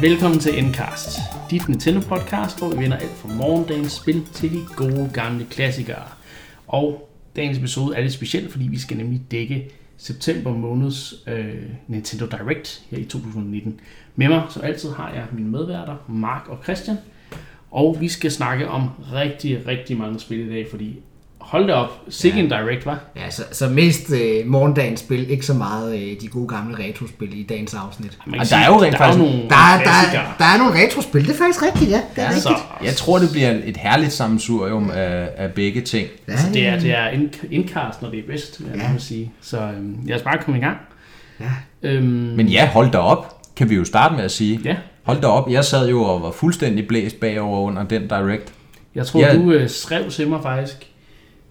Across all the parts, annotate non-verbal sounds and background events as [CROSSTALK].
Velkommen til Endcast, dit Nintendo podcast, hvor vi vender alt fra morgendagens spil til de gode gamle klassikere. Og dagens episode er lidt speciel, fordi vi skal nemlig dække september måneds øh, Nintendo Direct her i 2019. Med mig, som altid, har jeg mine medværter, Mark og Christian. Og vi skal snakke om rigtig, rigtig mange spil i dag, fordi hold da op, sikke en Direct, var. Ja, så, så mest øh, morgendagens spil, ikke så meget øh, de gode gamle retrospil i dagens afsnit. Kan Og sige, der er jo rent der faktisk- er nogle Der er, der, er, der er nogle retrospil, det er faktisk rigtigt, ja. Det er Så, rigtigt. Jeg tror, det bliver et herligt sammensurium af, af begge ting. Ja, altså, det er, det er ind- indcast, når det er bedst, vil jeg Ja. ja. sige. Så øhm, lad os bare komme i gang. Ja. Øhm, Men ja, hold da op, kan vi jo starte med at sige. ja, Hold da op, jeg sad jo og var fuldstændig blæst bagover under den direct. jeg tror, Ja. du øh, skrev til mig faktisk,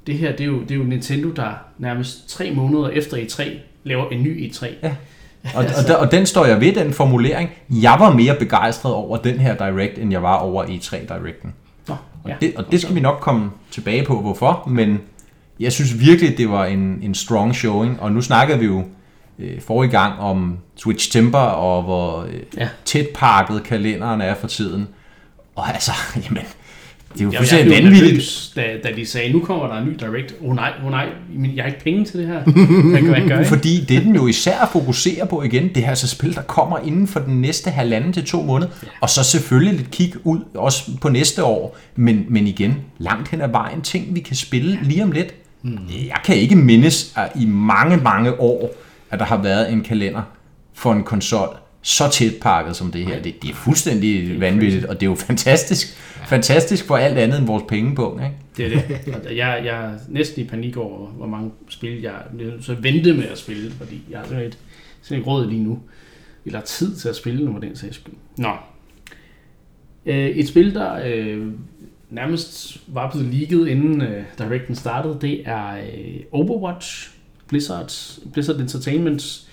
det her, det er, jo, det er jo Nintendo, der nærmest tre måneder efter E3 laver en ny E3. Ja. [LAUGHS] Og, og, der, og den står jeg ved, den formulering. Jeg var mere begejstret over den her direct, end jeg var over E3 directen. Nå, Og, ja. det, og det skal vi nok komme tilbage på, hvorfor. Men jeg synes virkelig, det var en, en strong showing. Og nu snakkede vi jo øh, forrige gang om Switch Temper, og hvor øh, Ja. tæt pakket kalenderen er for tiden. Og altså, [LAUGHS] jamen, det er jo fuldstændig vanvittigt. da, da de sagde, nu kommer der en ny Direct. Åh oh, nej, åh oh, nej, men jeg har ikke penge til det her. [LAUGHS] Hvad kan jeg gøre? Fordi det, den jo især fokuserer på igen, det er altså spil, der kommer inden for den næste halvanden til to måneder. Og så selvfølgelig lidt kig ud, også på næste år. Men, men igen, langt hen ad vejen, ting vi kan spille lige om lidt. Jeg kan ikke mindes at i mange, mange år, at der har været en kalender for en konsol så tæt pakket som det her. Det, det er fuldstændig vanvittigt, og det er jo fantastisk. Fantastisk for alt andet end vores pengepunkt. Ikke? Det er det. Jeg, jeg er næsten i panik over, hvor mange spil jeg bliver nødt til at vente med at spille, fordi jeg har simpelthen ikke, simpelthen ikke råd lige nu. Eller tid til at spille nu, for den sags skyld. Nå. Øh, et spil, der øh, nærmest var blevet leaget, inden øh, Directen startede, det er øh, Overwatch. Blizzards, Blizzard Entertainments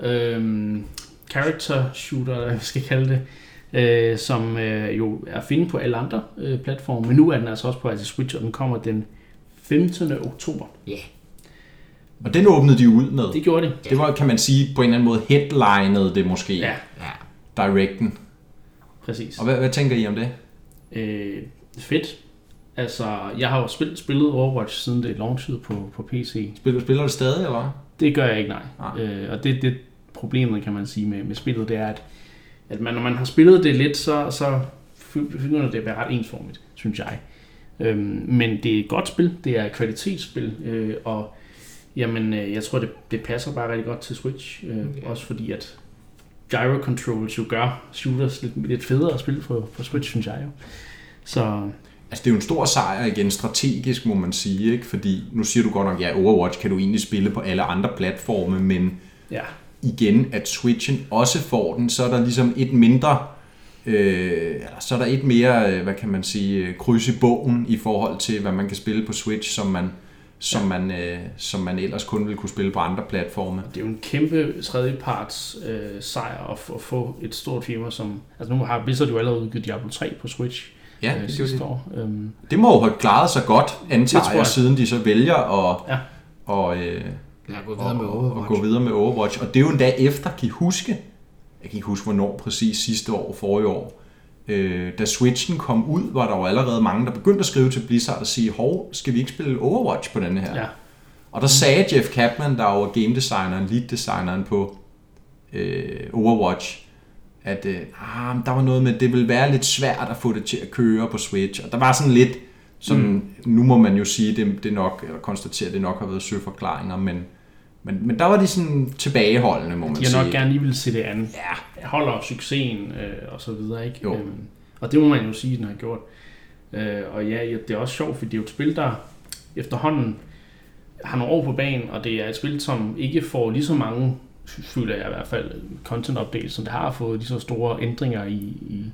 øh, character shooter, eller hvad vi skal kalde det øh, som øh, jo er at finde på alle andre øh, platforme, men nu er den altså også på altså Switch, og den kommer den 15. oktober. Ja. Og den åbnede de ud med. Det gjorde det. Det var, kan man sige, på en eller anden måde headlinede det måske. Ja, ja. Directen. præcis. Og hvad, hvad tænker I om det? Øh, fedt. Altså, jeg har jo spillet, spillet Overwatch, siden det launchede på, på PC. Spiller, spiller du stadig, eller hvad? Det gør jeg ikke, nej. Nej. Øh, og det, det problemet, kan man sige, med, med spillet, det er, at, at man, når man har spillet det lidt, så, så finder det at være ret ensformigt, synes jeg. Øhm, men det er et godt spil, det er et kvalitetsspil, øh, og jamen, øh, jeg tror, det, det passer bare rigtig godt til Switch. Øh, Okay. Også fordi, at gyro controls jo gør shooters lidt, lidt federe at spille på, på Switch, synes jeg jo. Så Altså, det er jo en stor sejr igen, strategisk må man sige, ikke? Fordi nu siger du godt nok, ja, Overwatch kan du egentlig spille på alle andre platforme, men ja, igen, at Switchen også får den, så er der ligesom et mindre, øh, eller så er der et mere, øh, hvad kan man sige, øh, kryds i bogen i forhold til, hvad man kan spille på Switch, som man, som man, øh, som man ellers kun ville kunne spille på andre platforme. det er jo en kæmpe tredjeparts øh, sejr at, at få et stort firma som... Altså nu har Blizzard jo allerede udgivet Diablo 3 på Switch Ja, øh, det, sidste det, år. Øhm, det må jo have klaret sig godt, antager jeg, jeg. siden de så vælger at, Ja. og, øh, Går og, videre med og, og Overwatch. gå videre med Overwatch. Og det er jo en dag efter, kan I huske, jeg kan ikke huske, hvornår præcis sidste år, forrige år, øh, da Switchen kom ud, var der jo allerede mange, der begyndte at skrive til Blizzard og sige, hov, skal vi ikke spille Overwatch på denne her? ja, Og der sagde Jeff Kaplan, der er jo game designeren, lead designeren på øh, Overwatch, at øh, ah, der var noget med, at det ville være lidt svært at få det til at køre på Switch. Og der var sådan lidt, sådan, mm. nu må man jo sige, det, det nok, eller konstatere, at det nok har været søforklaringer, men, men, men der var de sådan tilbageholdende, må man de har sige. nok gerne lige vil se det andet. Ja, Holder succesen øh, og så videre, ikke? Jo. Øhm, og det må man jo sige, den har gjort. Øh, og ja, det er også sjovt, fordi det er jo et spil, der efterhånden har nogle år på banen, og det er et spil, som ikke får lige så mange, føler jeg i hvert fald, content updates, som det har fået lige så store ændringer i, i,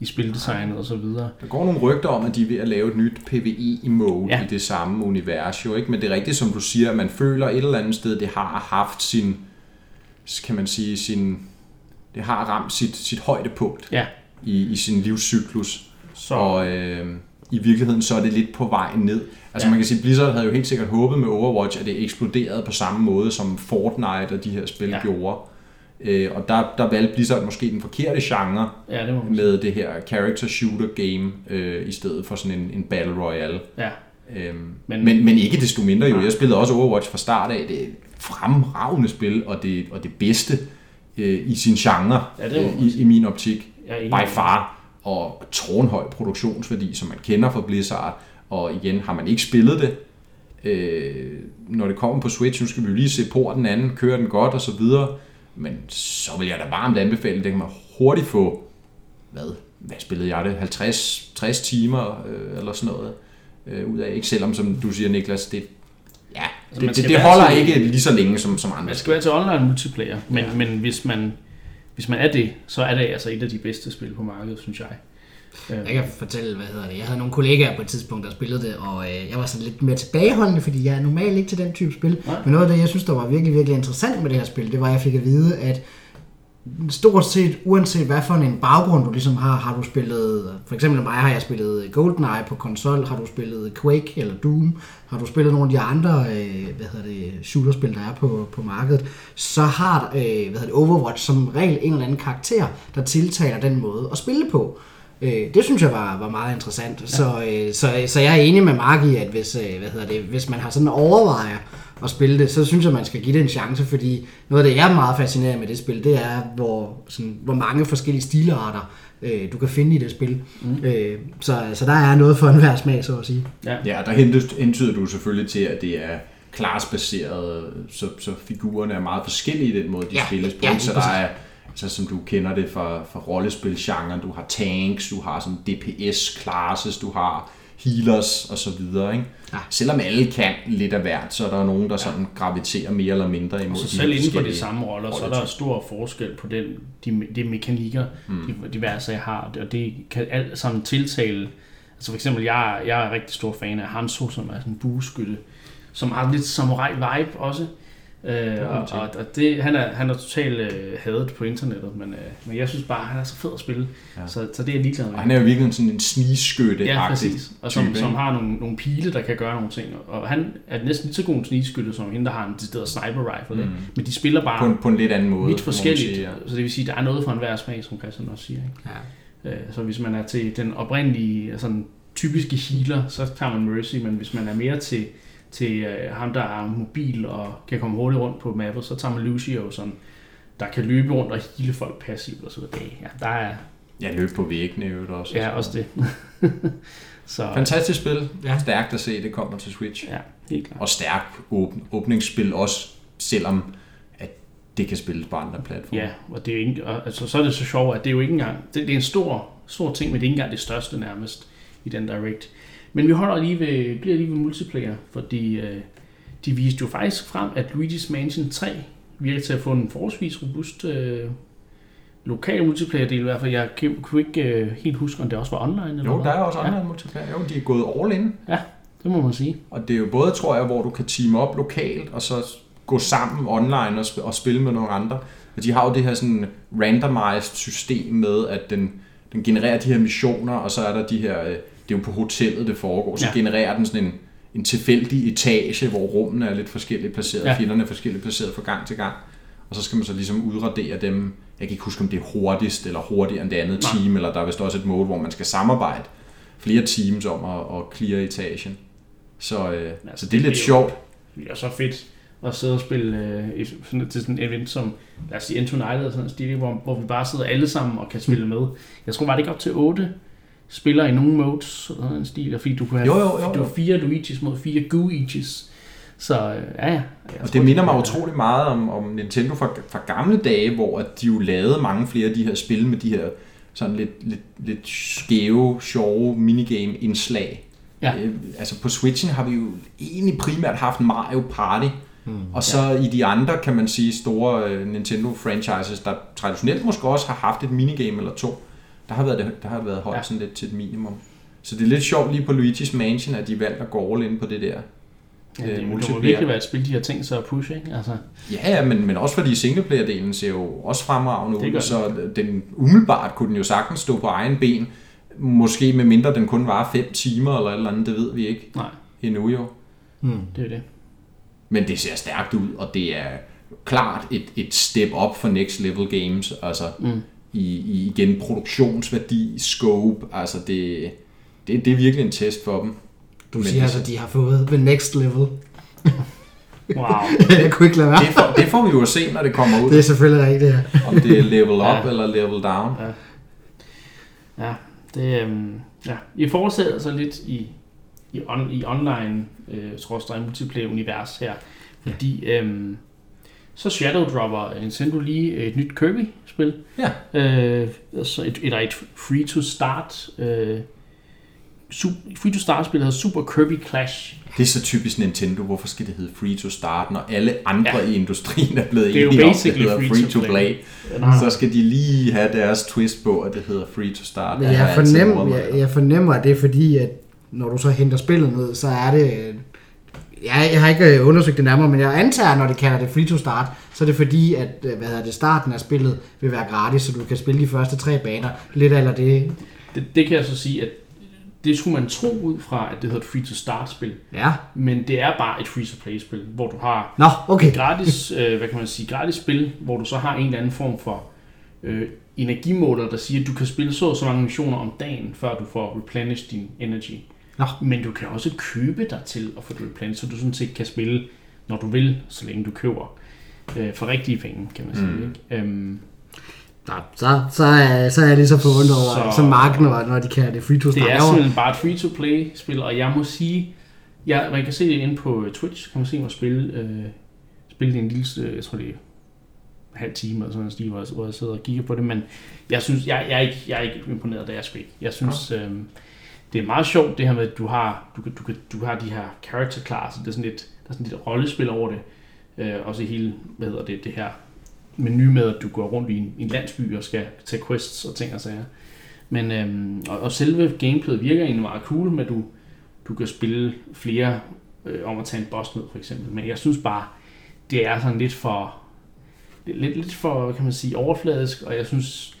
i spildesignet og så videre. Der går nogle rygter om, at de er ved at lave et nyt PvE-mode Ja. i det samme univers, jo ikke? Men det er rigtigt, som du siger, at man føler et eller andet sted, det har haft sin, kan man sige, sin, det har ramt sit, sit højdepunkt Ja, i, i sin livscyklus. så Og øh, i virkeligheden så er det lidt på vej ned. Altså Ja. man kan sige, Blizzard havde jo helt sikkert håbet med Overwatch, at det eksploderede på samme måde, som Fortnite og de her spil ja. gjorde. Øh, og der, der valgte Blizzard måske den forkerte genre Ja, det må med det her character shooter game, øh, i stedet for sådan en, en battle royale. Ja, Øhm, Men- men, men, ikke desto mindre jo. Jeg spillede også Overwatch fra start af. Det er et fremragende spil, og det, og det bedste øh, i sin genre, Ja, det øh, i, i min optik. By far. Og tårnhøj produktionsværdi, som man kender fra Blizzard. Og igen, har man ikke spillet det, øh, når det kommer på Switch, nu skal vi jo lige se på den anden, kører den godt og så videre. Men så vil jeg da varmt anbefale, det kan man hurtigt få, hvad, hvad spillede jeg det, 50-60 timer øh, eller sådan noget øh, ud af, ikke selvom som du siger Niklas, det, ja, Altså, det, det, det holder til- ikke lige så længe som, som andre Man skal være til online multiplayer, men, ja. men hvis, man, hvis man er det, så er det altså et af de bedste spil på markedet, synes jeg. Øh, Jeg kan fortælle, hvad hedder det. Jeg havde nogle kollegaer på et tidspunkt, der spillede det, og øh, jeg var sådan lidt mere tilbageholdende, fordi jeg er normalt ikke til den type spil. Nej. Men noget af det, jeg synes, der var virkelig, virkelig interessant med det her spil, det var, at jeg fik at vide, at stort set, uanset hvad for en baggrund du ligesom har, har du spillet, for eksempel mig har jeg spillet GoldenEye på konsol, har du spillet Quake eller Doom, har du spillet nogle af de andre, øh, hvad hedder det, shooterspil, der er på, på markedet, så har øh, hvad hedder det, Overwatch som regel en eller anden karakter, der tiltaler den måde at spille på. Øh, det synes jeg var, var meget interessant. Ja. Så, øh, så, så jeg er enig med Mark i, at hvis, øh, hvad hedder det, hvis man har sådan overvejer at spille det, så synes jeg, man skal give det en chance, fordi noget af det, jeg er meget fascineret med det spil, det er, hvor, sådan, hvor mange forskellige stilarter øh, du kan finde i det spil. Mm. Øh, så, så der er noget for enhver smag, så at sige. ja. Ja, der hentyder du selvfølgelig til, at det er classbaseret, så, så figurerne er meget forskellige i den måde, de Ja, spilles på. ja, så der er, altså, som du kender det fra, fra rollespilgenren, du har tanks, du har sådan DPS classes, du har healers og så videre. Ikke? Ja. Selvom alle kan lidt af hvert, så er der nogen, der sådan graviterer mere eller mindre imod Så selv inden for de samme roller, så er der stor forskel på den, de, de mekanikker, mm. de diverse har, og det kan alt sammen tiltale. Altså for eksempel, jeg, er- jeg er rigtig stor fan af Hanzo, som er sådan en bueskytte, som har lidt samurai-vibe også. Øh, og, og, og det, han, er, han er totalt øh, hadet på internettet, men, øh, men jeg synes bare, han er så fed at spille, Ja. så, så det er jeg ligeglad med. Og han er jo virkelig sådan en snigskytte Ja, præcis. Og som, type, som har nogle, nogle pile, der kan gøre nogle ting. Og han er næsten lige så god en snigskytte, som hende, der har en decideret sniper rifle. Mm. Men de spiller bare på, en, på en lidt anden måde. vidt man forskelligt. sige, ja. Så det vil sige, at der er noget for enhver smag, som Christian også siger. Ikke? Ja. Øh, Så hvis man er til den oprindelige, sådan typiske healer, så tager man Mercy, men hvis man er mere til, til øh, ham, der er mobil og kan komme hurtigt rundt på mappet, så tager man Lucio, som der kan løbe rundt og heale folk passivt og så videre. Ja, der er Ja, løb på væggene øvrigt også. ja, også det. [LAUGHS] så Fantastisk spil. Ja. Stærkt at se, det kommer til Switch. ja, helt klart. Og stærk åbn, åbningsspil også, selvom at det kan spilles på andre platforme. Ja, og det er ikke, og, altså, så er det så sjovt, at det er jo ikke engang, det, det er en stor, stor ting, men det er ikke engang det største nærmest i den Direct. Men vi holder lige ved, bliver lige ved multiplayer, fordi øh, de viste jo faktisk frem, at Luigi's Mansion 3 virker til at få en forholdsvis robust øh, lokal multiplayer-del i hvert fald. Jeg kunne ikke øh, helt huske, om det også var online. Eller Jo, der er også ja, online multiplayer. Jo, de er gået all in. det må man sige. Og det er jo både, tror jeg, hvor du kan teame op lokalt, og så gå sammen online og, sp- og spille med nogle andre. Og de har jo det her sådan randomized system med, at den, den genererer de her missioner, og så er der de her, øh, det er jo på hotellet, det foregår, så Ja. genererer den sådan en, en tilfældig etage, hvor rummene er lidt forskelligt placeret, ja. Fjenderne er forskelligt placeret fra gang til gang. Og så skal man så ligesom udradere dem. Jeg kan ikke huske, om det er hurtigst eller hurtigere end det andet Nej. team, eller der er vist også et mode, hvor man skal samarbejde flere teams om at, at clear etagen. Så, øh, Altså, så det er lidt jo- sjovt. Det er så fedt at sidde og spille øh, sådan, til sådan et event som, lad os sige, Into United eller sådan en stil, hvor, hvor vi bare sidder alle sammen og kan spille med. Jeg tror, var det ikke op til 8 spillere i nogle modes, eller sådan en stil, fordi du kunne have Jo, jo, jo, Du jo. har fire Luigi's mod fire Gooichis. Så øh, ja, ja. Jeg Og det minder mig utrolig meget om, om Nintendo fra, fra gamle dage, hvor at de jo lavede mange flere af de her spil med de her sådan lidt, lidt, lidt skæve, sjove minigame-indslag. Ja. Øh, altså på Switchen har vi jo egentlig primært haft Mario Party, mm, og så ja. i de andre, kan man sige, store øh, Nintendo-franchises, der traditionelt måske også har haft et minigame eller to, der har været, det, der har været holdt ja. Sådan lidt til et minimum. Så det er lidt sjovt lige på Luigi's Mansion, at de valgte at gå all in på det der. Ja, øh, det, det må multiplayer. virkelig være et spil, de har tænkt sig at pushe, ikke? Altså, Ja, ja men, men også fordi singleplayer-delen ser jo også fremragende ud, så den, umiddelbart kunne den jo sagtens stå på egen ben. Måske med mindre den kun var 5 timer eller et eller andet, det ved vi ikke nej, endnu jo. Hmm. det er det. Men det ser stærkt ud, og det er klart et, et step up for next level games, altså mm. I, i igen produktionsværdi, scope, altså det, det, det er virkelig en test for dem. Du Men siger altså- altså, at de har fået the next level. Wow. [LAUGHS] jeg kunne ikke lade være. Det får, det får vi jo at se, når det kommer ud, Det er selvfølgelig rigtigt, ja. om det er level up Ja. eller level down. Ja, det, øhm, ja. I fortsætter så lidt i, i, on, i online øh, skråstreg multiplayer univers her, fordi øhm, så Shadow Dropper Nintendo lige et nyt Kirby-spil. Ja. Øh, altså et, et, et free-to-start øh, su- free-to-start-spil, der hedder Super Kirby Clash. Det er så typisk Nintendo. Hvorfor skal det hedde free to start, når alle andre Ja. i industrien er blevet er enige om, det basically hedder free free to to play. Nej. Så skal de lige have deres twist på, at det hedder free to start. Men jeg, altid fornem, moret mig jeg, jeg fornemmer, at det er fordi, at når du så henter spillet ned, så er det... øh, Jeg, har ikke øh, undersøgt det nærmere, men jeg antager, når de kalder det free to start, så er det fordi, at øh, hvad hedder det, starten af spillet vil være gratis, så du kan spille de første tre baner. Lidt eller det. Det, det kan jeg så sige, at det skulle man tro ud fra, at det hedder et free-to-start-spil. Ja. Men det er bare et free-to-play-spil, hvor du har Nå, okay. gratis, [LAUGHS] øh, hvad kan man sige, gratis spil, hvor du så har en eller anden form for øh, energimåler, der siger, at du kan spille så og så mange missioner om dagen, før du får replenished din energy. Nå. Men du kan også købe dig til at få det replenished, så du sådan set kan spille, når du vil, så længe du køber øh, for rigtige penge, kan man sige. Mm. Ikke? Øhm, Nå, så, så, er, så er jeg lige så forundret over, Så- så, marken, når, når de kalder det free to Det start. er Jeg var- simpelthen bare et free-to-play-spil, og jeg må sige, jeg, man kan se det inde på Twitch, kan man se mig spille, øh, spille det en lille, øh, jeg tror det er halv time eller sådan noget, stil, hvor jeg, hvor jeg sidder og kigger på det, men jeg synes, jeg, jeg, er, ikke, jeg er ikke imponeret, det er sgu ikke. Jeg synes, øh, det er meget sjovt det her med, at du har, du, kan- du, kan- du har de her character classes, det er sådan lidt, der er sådan lidt rollespil over det, øh, også i hele, hvad hedder det, det her menu med, at du går rundt i en, en landsby og skal tage quests og ting og sager. Men, øhm, og, og selve gameplayet virker egentlig meget cool med, at du, du kan spille flere øh, om at tage en boss ned, for eksempel. Men jeg synes bare, det er sådan lidt for, lidt, lidt for, hvad kan man sige, overfladisk, og jeg synes,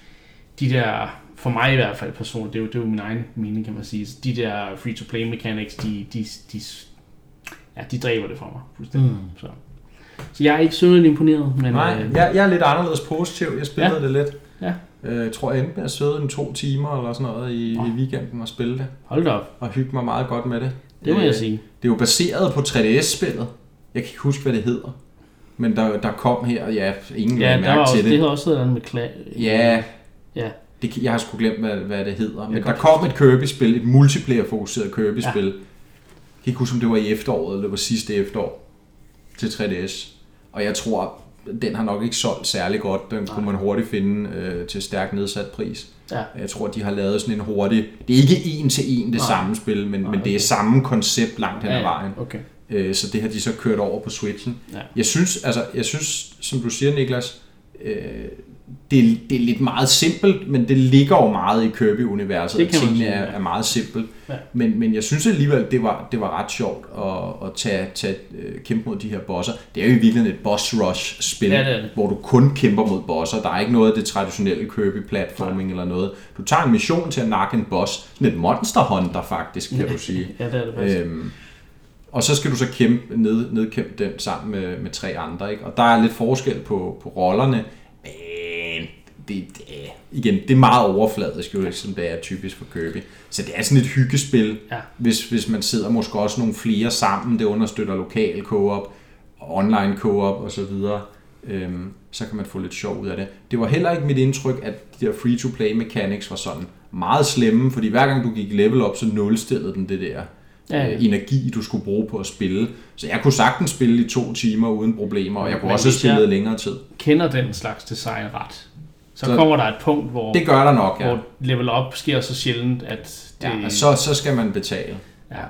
de der, for mig i hvert fald personligt, det er jo, det er jo min egen mening, kan man sige, de der free-to-play mechanics, de, de, de, ja, de dræber det for mig fuldstændig. Mm. Så. så jeg er ikke synderligt imponeret, men Nej, øh, jeg, jeg er lidt anderledes positiv. Jeg spillede Ja. det lidt. Ja. Øh, Jeg tror, jeg endte med at sidde en to timer eller sådan noget i, Nå. i weekenden og spille det. hold da op, Og hygge mig meget godt med det. det må Øh, jeg sige. Det er jo baseret på 3DS-spillet. Jeg kan ikke huske, hvad det hedder. Men der, der kom her, ja, ingen Ja, ja, mærke også, til det det. hedder også noget med kla- Ja, Ja. Det, jeg har sgu glemt, hvad, hvad det hedder. Men der kom et Kirby-spil, et multiplayer-fokuseret Kirby-spil. Jeg kan ikke huske, om det var i efteråret, eller det var sidste efterår til 3DS. Og jeg tror, den har nok ikke solgt særlig godt. Den kunne man hurtigt finde øh, til stærkt nedsat pris. Ja. Jeg tror, de har lavet sådan en hurtig... Det er ikke en til en det Nej. samme spil, men, Nej, men det er okay. samme koncept langt hen ad vejen. okay. Øh, så det har de så kørt over på Switchen. Ja. Jeg synes, altså, jeg synes, som du siger, Niklas, øh, det, er- det er lidt meget simpelt, men det ligger jo meget i Kirby-universet, Det at tingene sige, er, ja. er meget simpelt. Ja. Men, men jeg synes alligevel, det var, det var ret sjovt at, at tage, tage, øh, kæmpe mod de her bosser. Det er jo i virkeligheden et boss rush-spil, Ja, det det. hvor du kun kæmper mod bosser. Der er ikke noget af det traditionelle Kirby-platforming eller noget. Du tager en mission til at nakke en boss. Sådan et monster hunter faktisk, kan du [LAUGHS] sige. Ja, det er det faktisk. Øhm, og så skal du så kæmpe, ned, nedkæmpe den sammen med, med tre andre. Ikke? Og der er lidt forskel på, på rollerne, det, det er, igen, det er meget overfladisk, jo, som det er typisk for Kirby. Så det er sådan et hyggespil, Ja. hvis, hvis man sidder måske også nogle flere sammen. Det understøtter lokal co-op, online co-op og så videre. Øhm, så kan man få lidt sjov ud af det. Det var heller ikke mit indtryk, at de der free-to-play mechanics var sådan meget slemme, fordi hver gang du gik level op, så nulstillede den det der Ja, ja. øh, energi, du skulle bruge på at spille. Så jeg kunne sagtens spille i to timer uden problemer, og jeg kunne Men også have spillet længere tid. Kender den slags design ret, så, Så- kommer der et punkt, hvor, Det gør der nok, ja. hvor level up sker så sjældent, at det... ja så, så skal man betale. ja.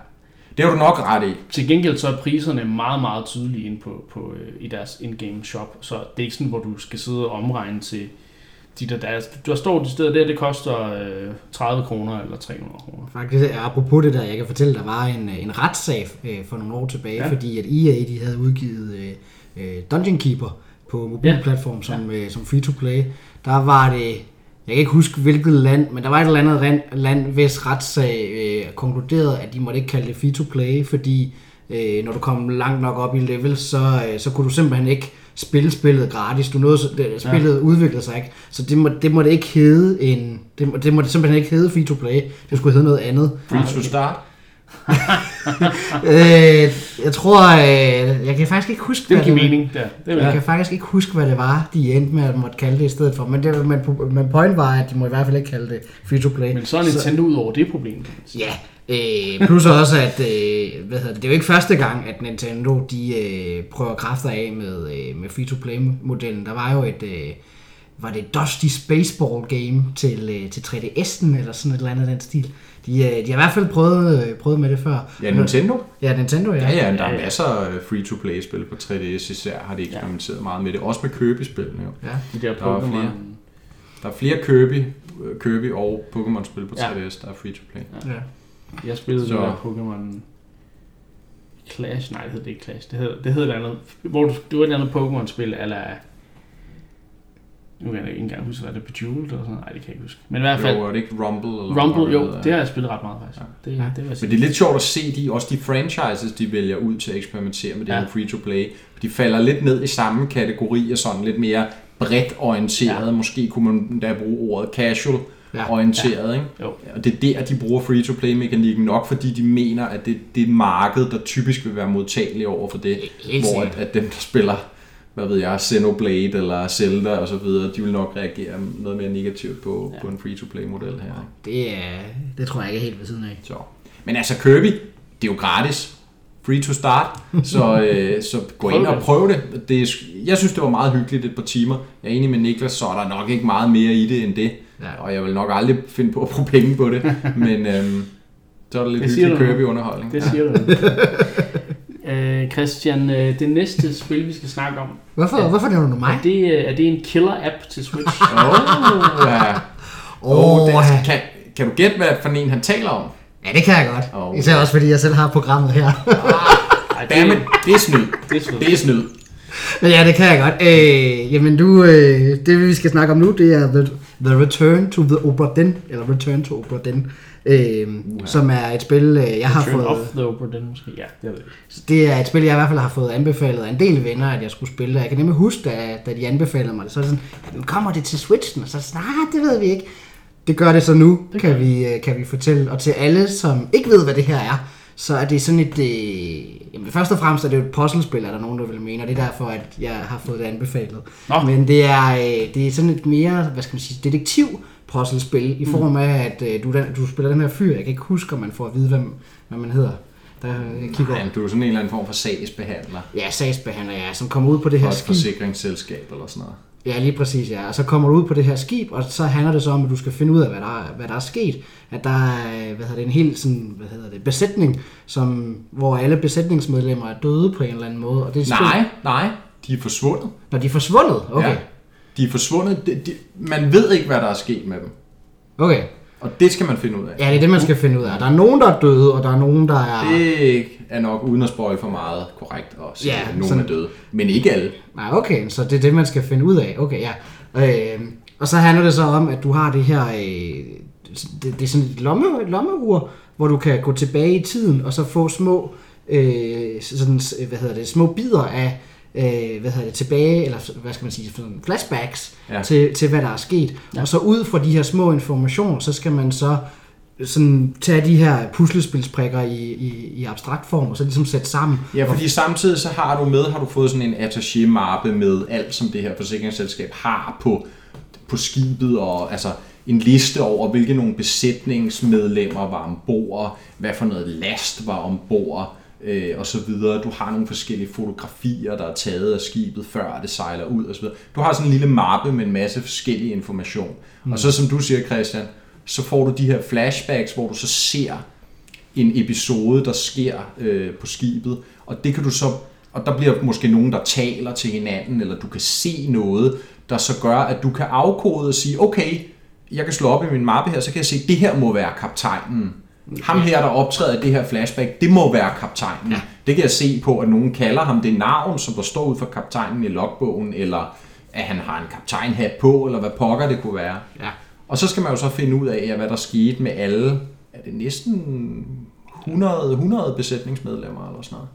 Det har du nok ret i. Til gengæld så er priserne meget, meget tydelige inde på, på, øh, i deres in-game shop, så det er ikke sådan, hvor du skal sidde og omregne til de der, der, der står de steder der, det koster øh, 30 kroner eller 300 kroner. Faktisk, apropos det der, jeg kan fortælle, der var en, en retssag øh, for nogle år tilbage, Ja. ja. fordi at EA de havde udgivet øh, øh, Dungeon Keeper på mobilplatform som, øh, som free-to-play. Der var det, jeg kan ikke huske hvilket land, men der var et eller andet land, land hvis retssag øh, konkluderede, at de måtte ikke kalde det free-to-play, fordi øh, når du kom langt nok op i level, så, øh, så kunne du simpelthen ikke spille spillet gratis. Du nåede, så- det, spillet ja. udviklede sig ikke. Så det må, det må det ikke hedde en... Det må, det må det simpelthen ikke hedde free to play. Det skulle hedde noget andet. Free to start. [LAUGHS] øh, jeg tror... Øh, jeg kan faktisk ikke huske, Det hvad det mening der. Det Jeg kan faktisk ikke huske, hvad det var, de endte med at måtte kalde det i stedet for. Men, det, men, men point var, at de må i hvert fald ikke kalde det free to play. Men så er Nintendo ud over det problem. Ja, øh, plus også, at øh, hvad hedder det, det er jo ikke første gang, at Nintendo de øh, prøver kræfter af med, øh, med free-to-play-modellen. Der var jo et, øh, var det Dusty Spaceball game til, øh, til 3DS'en, eller sådan et eller andet den stil. De, øh, de har i hvert fald prøvet, øh, prøvet med det før. Ja, Nintendo. Ja, Nintendo, ja. Ja, ja, der Ja, er ja. masser af free-to-play-spil på 3DS især, har de eksperimenteret meget med det. Også med Kirby-spillene jo. ja. De der Der er Pokémon. flere. Der er flere Kirby, øh, Kirby og Pokémon-spil på Ja. 3DS, der er free-to-play. ja. Jeg spillede Så- det der Pokémon Clash. Nej, det hedder det ikke Clash. Det hedder, det hedder et andet. Hvor du, det var et andet Pokémon-spil, eller... Nu kan jeg ikke engang huske, hvad det er. Bejeweled eller sådan noget. Nej, det kan jeg ikke huske. Men i hvert fald... Jo, er det ikke Rumble? Eller Rumble, hvad jo, det har jeg spillet ret meget faktisk. Det, det, vil jeg Men sige. det er lidt sjovt at se de, også de franchises, de vælger ud til at eksperimentere med det Ja. her free-to-play. De falder lidt ned i samme kategori og sådan lidt mere bredt orienteret. Ja. Måske kunne man da bruge ordet casual Ja. orienteret. Ikke? Jo. Og det er der, de bruger free-to-play-mekanikken nok, fordi de mener, at det, det er marked, der typisk vil være modtagelig over for det. Helt hvor at, at dem, der spiller hvad ved jeg, Xenoblade eller Zelda og så videre, de vil nok reagere noget mere negativt på, ja. Ja. på en free-to-play-model her. Det, er, det tror jeg ikke er helt ved siden af. Så. Men altså Kirby, det er jo gratis. Free to start. Så, [LAUGHS] øh, så gå ind og det. prøv det. det er, jeg synes, det var meget hyggeligt et par timer. Jeg er enig med Niklas, så er der nok ikke meget mere i det end det. Ja. Og jeg vil nok aldrig finde på at bruge penge på det. [LAUGHS] Men øhm, så er der lidt Det hyggelig. Kirby-underholdning. Det siger du. [LAUGHS] øh, Christian, øh, det næste [LAUGHS] spil, vi skal snakke om, Hvorfor, Ja. hvorfor nævner du mig? er det, øh, er det en killer-app til Switch? [LAUGHS] Åh, ja. Åh, Oh, ja. kan, kan du gætte, hvad for en han taler om? Ja, det kan jeg godt. Åh. Især også fordi jeg selv har programmet her. Ej, Dammit, det er snyd. det er sådan Det er snyd. Men ja, det kan jeg godt. Øh, jamen du, øh, det vi skal snakke om nu, det er The, the Return to the Obra Dinn, eller Return to Obra Dinn, øh, som er et spil, øh, jeg har Turn fået... off the Open, den måske. Ja, det er det. Det er et spil, jeg i hvert fald har fået anbefalet af en del venner, at jeg skulle spille. Jeg kan nemlig huske, da, da de anbefalede mig det, så er det sådan, "Men kommer det til Switchen? Og så er det sådan, nej, det ved vi ikke. Det gør det så nu, Det kan vi, øh, kan vi fortælle. Og til alle, som ikke ved, hvad det her er, så er det sådan et... Øh, jamen, først og fremmest er det jo et puzzlespil, er der nogen, der vil mene, og det er derfor, at jeg har fået det anbefalet. Nå. Men det er, øh, det er sådan et mere, hvad skal man sige, detektiv puzzlespil i form af, at øh, du, du spiller den her fyr. Jeg kan ikke huske, om man får at vide, hvem, hvad man hedder. Der, jeg kigger Ja, du er sådan en eller anden form for sagsbehandler. Ja, sagsbehandler, ja, som kommer ud på det her skib. forsikringsselskab eller sådan noget. Ja, lige præcis, ja. Og så kommer du ud på det her skib, og så handler det så om, at du skal finde ud af, hvad der er, hvad der er sket. At der er, hvad hedder det, en hel sådan, hvad hedder det, besætning, som, hvor alle besætningsmedlemmer er døde på en eller anden måde. Og det er Nej, nej. De er forsvundet. når de er forsvundet? Okay. Ja. De er forsvundet. De, de, man ved ikke, hvad der er sket med dem. Okay. Og det skal man finde ud af. Ja, det er det, man skal finde ud af. Der er nogen, der er døde, og der er nogen, der er... Det er nok uden at spoil for meget korrekt at sige, Ja, at nogen sådan- er døde. Men ikke alle. Nej, okay, så det er det, man skal finde ud af. Okay, ja. Øh, og så handler det så om, at du har det her... Øh, det, det er sådan et lomme, et lommeur, hvor du kan gå tilbage i tiden, og så få små, øh, sådan, hvad hedder det, små bidder af, øh, hvad hedder det, tilbage, eller hvad skal man sige, sådan flashbacks Ja. til, til, hvad der er sket. Ja. Og så ud fra de her små informationer, så skal man så sådan tage de her puslespilsprikker i, i, i abstrakt form, og så ligesom sætte sammen. Ja, fordi samtidig så har du med, har du fået sådan en attaché-mappe med alt, som det her forsikringsselskab har på, på skibet, og altså en liste over, hvilke nogle besætningsmedlemmer var ombord, hvad for noget last var ombord, øh, og så videre. Du har nogle forskellige fotografier, der er taget af skibet, før det sejler ud, og så videre. Du har sådan en lille mappe med en masse forskellig information. Mm. Og så som du siger, Christian, så får du de her flashbacks, hvor du så ser en episode, der sker øh, på skibet, og det kan du så, og der bliver måske nogen, der taler til hinanden, eller du kan se noget, der så gør, at du kan afkode og sige, okay, jeg kan slå op i min mappe her, så kan jeg se, det her må være kaptajnen. Ham her, der optræder i det her flashback, det må være kaptajnen. Ja. Det kan jeg se på, at nogen kalder ham det navn, som der står ud for kaptajnen i logbogen, eller at han har en kaptajnhat på, eller hvad pokker det kunne være. Ja. Og så skal man jo så finde ud af, ja, hvad der skete med alle, er det næsten 100, 100 besætningsmedlemmer eller sådan noget.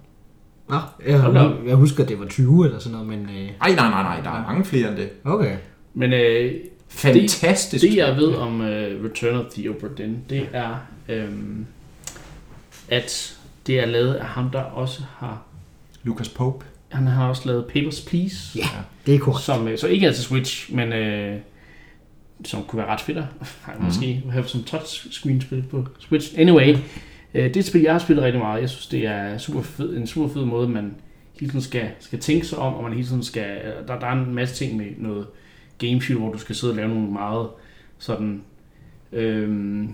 Nå, jeg, jeg husker, det var 20 eller sådan noget, men... Øh, Ej, nej, nej, nej, der er mange flere end det. okay. Men øh, Fantastisk. det jeg ved om uh, Return of the Obra Dinn, det er, øhm, at det er lavet af ham, der også har... Lucas Pope. Han har også lavet Papers, Please. Ja, det er korrekt. Som, øh, så ikke er til Switch, men øh, som kunne være ret fedt at mm. måske have som touchscreen-spil på Switch. Anyway, øh, det er et spil, jeg har spillet rigtig meget. Jeg synes, det er super fed, en super fed måde, man hele tiden skal, skal tænke sig om, og man hele tiden skal... Der, der er en masse ting med noget gameshoot, hvor du skal sidde og lave nogle meget sådan øhm,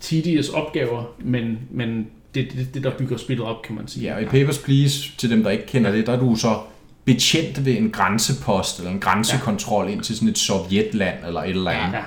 tedious opgaver, men, men det er det, det, der bygger spillet op, kan man sige. Ja, og i Papers, Please, til dem, der ikke kender det, der er du så betjent ved en grænsepost eller en grænsekontrol ind til sådan et sovjetland eller et eller andet.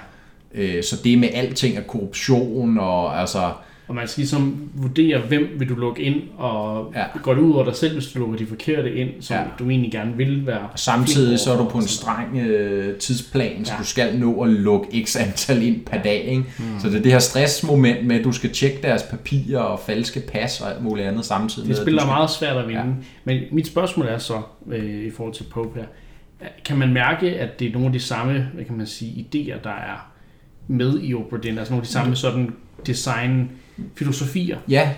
Ja. Øh, Så det med alting af korruption og altså... Og man skal ligesom vurdere, hvem vil du lukke ind, og Ja. går det ud over dig selv, hvis du lukker de forkerte ind, som Ja. du egentlig gerne vil være. Og samtidig så er du på en streng øh, tidsplan, så Ja. du skal nå at lukke x antal ind per dag. Ikke? Mm. Så det er det her stressmoment med, at du skal tjekke deres papirer og falske pas og alt muligt andet samtidig. Det med, at skal... meget svært at vinde. Ja. Men mit spørgsmål er så, øh, i forhold til Pope her, kan man mærke, at det er nogle af de samme, hvad kan man sige, idéer, der er med i Opera Dinn, altså nogle af de samme sådan design filosofier. Ja,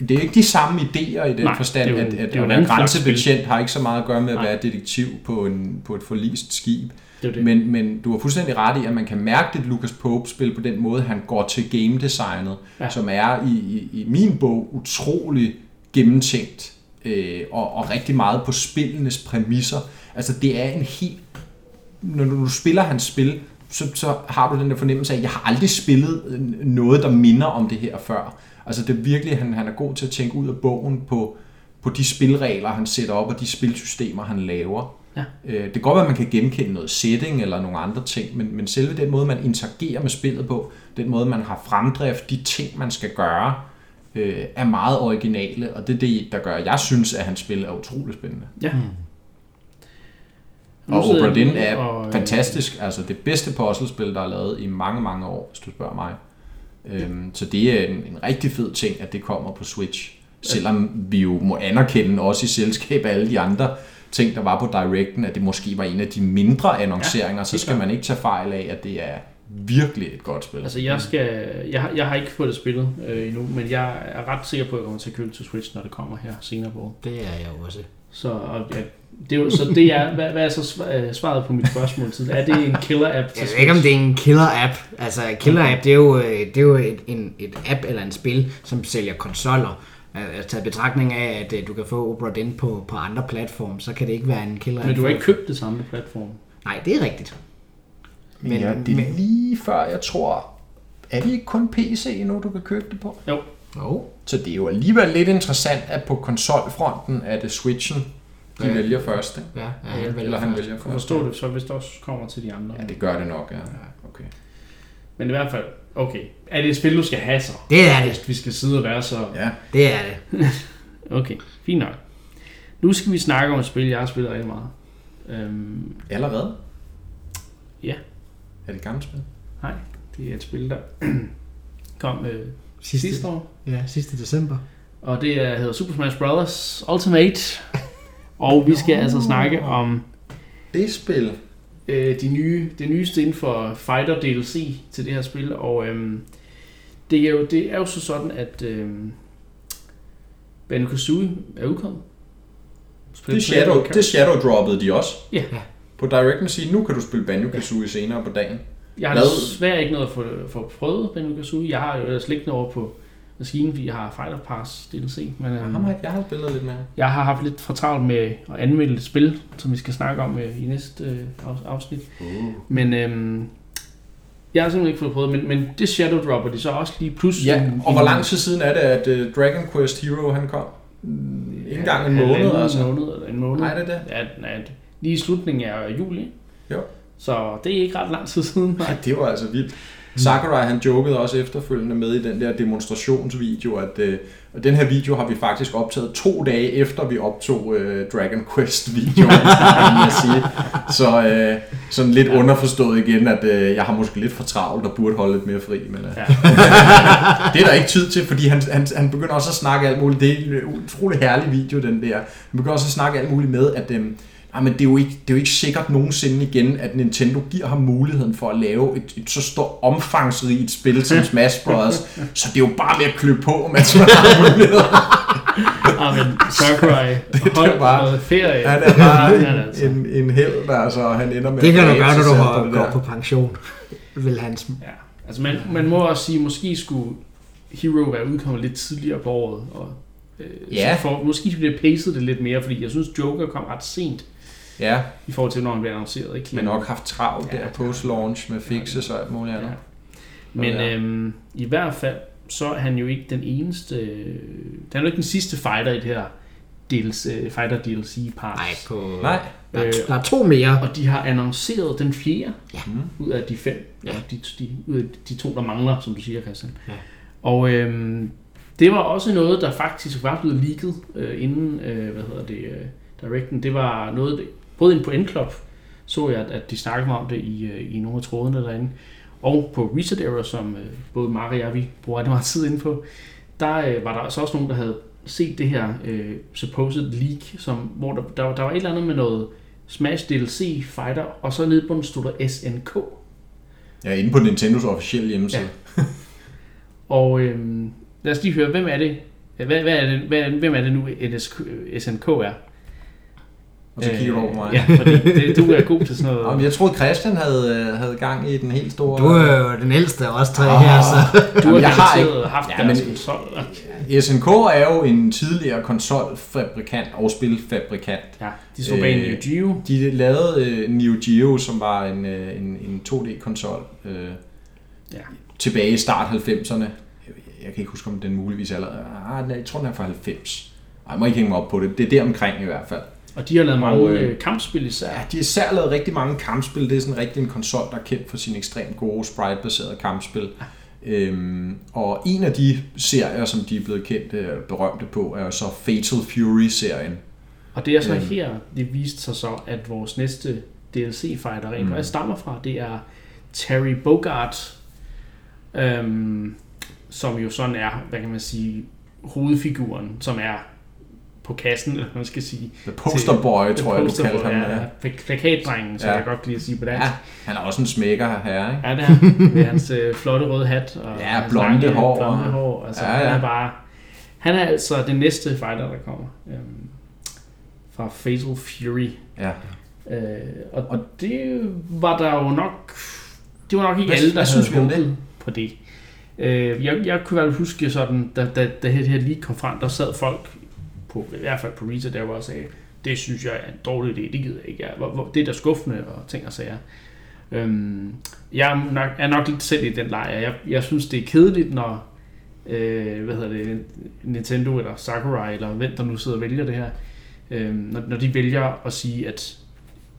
det er ikke de samme idéer i den Nej, forstand, det jo at, at, det er en grænsebetjent har ikke så meget at gøre med at Nej. være detektiv på, en, på et forlist skib. Det er det. Men, men du har fuldstændig ret i, at man kan mærke det Lucas Pope-spil på den måde, han går til game designet, ja. Ja. som er i, i, i min bog utrolig gennemtænkt øh, og, og rigtig meget på spillenes præmisser. Altså det er en helt... Når du spiller hans spil, så, så har du den der fornemmelse af, at jeg har aldrig spillet noget, der minder om det her før. Altså det er virkelig, han, han er god til at tænke ud af bogen på, på de spilregler, han sætter op, og de spilsystemer, han laver. Ja. Øh, Det kan godt være, at man kan genkende noget setting eller nogle andre ting, men, men selve den måde, man interagerer med spillet på, den måde, man har fremdrift, de ting, man skal gøre, øh, er meget originale, og det er det, der gør, at jeg synes, at hans spil er utrolig spændende. Ja. Og Obra jeg Dinn er og, øh, fantastisk, altså det bedste puzzlespil, der er lavet i mange, mange år, hvis du spørger mig. Øhm, så det er en, en rigtig fed ting, at det kommer på Switch. Selvom vi jo må anerkende, også i selskab af alle de andre ting, der var på Directen, at det måske var en af de mindre annonceringer, Ja, så skal man ikke tage fejl af, at det er virkelig et godt spil. Altså jeg skal, jeg, har- jeg har ikke fået det spillet øh, endnu, men jeg er ret sikker på, at jeg kommer til at købe det til Switch, når det kommer her senere på. året. Det er jeg også. Så, og, ja, det er jo, så det er, hvad, hvad er så øh, svaret på mit spørgsmål til? Er det en killer-app til Jeg ved ikke, om det er en killer-app. Altså, killer-app, det er jo, øh, det er jo et, en, et app eller en spil, som sælger konsoller. Altså, taget i betragtning af, at øh, du kan få Opera Dinn på, på andre platforme, så kan det ikke være en killer-app. Men du har ikke købt det samme platform. Nej, det er rigtigt. men, men- ja, det er men- lige før, jeg tror, er det ikke kun PC nu, du kan købe det på? Jo, Jo. Så det er jo alligevel lidt interessant, at på konsolfronten er det Switchen, de Ja. vælger først. Ikke? Ja, ja han vælger Eller han først. vælger først. forstå det, så hvis det også kommer til de andre. Ja, det gør det nok, ja. Okay. Men i hvert fald, okay. Er det et spil, du skal have så? Det er det. Hvis vi skal sidde og være så... Ja. Det er det. [LAUGHS] Okay, fint nok. Nu skal vi snakke om et spil, jeg har spillet rigtig meget. Øhm, Allerede? Ja. Er det et gammelt spil? nej, det er et spil, der [CLEARS THROAT] kom øh, Sidste, sidste år. Ja, sidste december. Og det er, hedder Super Smash Bros. Ultimate. Og vi skal altså snakke om Det spil. øh, de nye, det nyeste inden for Fighter DLC til det her spil. Og øhm, det, er jo, det er jo så sådan, at øhm, Banjo-Kazooie er udkommet. Det, shadow, det shadow droppede de også. Ja. Ja. På Directen sige, nu kan du spille Banjo-Kazooie senere på dagen. Jeg har Hvad? desværre ikke noget for, for prøvet Banjo-Kazooie. Jeg har jo ellers liggende over på maskinen, fordi jeg har Fighter Pass DLC. Men, Ja, øhm, ham har, jeg har spillet lidt med. Jeg har haft lidt for travlt med at anmelde et spil, som vi skal snakke om øh, i næste øh, afs- afsnit. Uh. Men øhm, jeg har simpelthen ikke fået prøvet, men, men det Shadow Dropper de så også lige plus. Ja, en- og hvor en- lang tid siden er det, at uh, Dragon Quest Hero han kom? Mm, Ikke engang en måned, altså. måned eller en måned. Nej, det er det. Ja, nej, lige i slutningen af juli. Jo. Så det er ikke ret lang tid siden. Nej, det var altså vildt. Sakurai han jokede også efterfølgende med i den der demonstrationsvideo, at øh, og den her video har vi faktisk optaget to dage efter vi optog øh, Dragon Quest videoen, jeg [LAUGHS] sige. Så, øh, sådan lidt underforstået igen, at øh, jeg har måske lidt for travlt og burde holde lidt mere fri. Men, øh, Ja. [LAUGHS] det er der ikke tid til, fordi han, han, han begynder også at snakke alt muligt. Det er en utrolig herlig video, den der. Han begynder også at snakke alt muligt med, at øh, men det, er jo ikke, det er jo ikke sikkert nogensinde igen, at Nintendo giver ham muligheden for at lave et, et så stort omfangsrigt spil som [LAUGHS] Smash Bros. så det er jo bare med at klø på, mens man har muligheder. [LAUGHS] Ah, men Sakurai, [LAUGHS] hold er bare- noget ferie. Han er bare Det er han altså. en, en held, der, så han ender med Det kan at du gøre, når du har, går på pension. Vil hans Ja. Altså man, man må også sige, måske skulle Hero være udkommet lidt tidligere på året. Og, øh, Ja. så for, måske skulle det pacet det lidt mere, fordi jeg synes, Joker kom ret sent Ja, i forhold til, når han blev annonceret. Ikke? men nok haft travlt Ja, der post-launch med fixes og alt muligt andet. Ja. Men Ja. øhm, i hvert fald, så er han jo ikke den eneste... Øh, han er jo ikke den sidste fighter i det her DLC, øh, Fighter DLC pass. Nej, på... Nej, Der, er, Øh, der er to mere. Og de har annonceret den fjerde Ja. ud af de fem. Ja, de, de, ud af de to, der mangler, som du siger, Christian. Ja. Og øhm, det var også noget, der faktisk var blevet leaget øh, inden, øh, hvad hedder det, øh, Directen. Det var noget, det, både inde på Endclub, så jeg, at, de snakkede om det i, øh, i nogle af trådene derinde. Og på Reset Error, som øh, både Marie og jeg, vi bruger rigtig meget tid inde på, der øh, var der så også nogen, der havde set det her øh, supposed leak, som, hvor der, der, var- der var et eller andet med noget Smash DLC Fighter, og så nede på den stod der SNK. ja, inde på Nintendos officielle hjemmeside. Ja. Og øhm, lad os lige høre, hvem er det? Hvad, hvad er det hvad, hvem er det nu, NSK, SNK er? Og så kigger du over mig. Ja, fordi det, du er god til sådan noget. men jeg troede, Christian havde, øh, havde gang i den helt store... Du er jo den ældste af os tre Ah. her, så... Du har jeg har ikke- haft Ja, deres men- konsol. SNK er jo en tidligere konsolfabrikant og spilfabrikant. Ja, de stod bag Øh, Neo Geo. De lavede øh, Neo Geo, som var en, øh, en, en 2D-konsol øh, Ja. tilbage i start 90'erne. Jeg kan ikke huske, om den muligvis allerede... Ah, jeg tror, den er fra 90. Ej, jeg må ikke hænge mig op på det. Det er der omkring i hvert fald. Og de har lavet mange Og, øh, øh, kampspil især. Ja, de har især lavet rigtig mange kampspil. Det er sådan rigtig en konsol, der er kendt for sine ekstremt gode sprite-baserede kampspil. Øhm, og en af de serier, som de er blevet kendt øh, berømte på, er så Fatal Fury-serien. Og det er så Øhm. her, det viste sig så, at vores næste DLC-fighter rent Mm. stammer fra, det er Terry Bogart, øhm, som jo sådan er, hvad kan man sige, hovedfiguren, som er på kassen, eller man skal sige. The Poster Boy, The tror jeg, du kaldte ham. Ja, Ja. pla- plakatdrengen, så Ja. jeg godt kan lide at sige på dansk. ja, han er også en smækker her, ikke? Ja, det er han. Med hans øh, flotte røde hat. Og Ja, hans blonde lange, hår. Blonde hår. Altså, Ja, ja. Han er bare... Han er altså den næste fighter, der kommer. Øhm, fra Fatal Fury. Ja. Øh, og, og det var der jo nok... Det var nok ikke Hvad- alle, der hvad havde synes håbet på det. Øh, jeg, jeg kunne vel huske sådan, da, da, da det her lige kom frem, der sad folk, på, i hvert fald på Rita, der var og sagde, det synes jeg er en dårlig idé, det gider jeg ikke. Jeg, hvor, hvor, det er da skuffende og ting og sager. Øhm, jeg er nok, er nok lidt selv i den lejr. Jeg, jeg synes, det er kedeligt, når øh, hvad hedder det, Nintendo eller Sakurai, eller hvem der nu sidder og vælger det her, øh, når, når de vælger at sige, at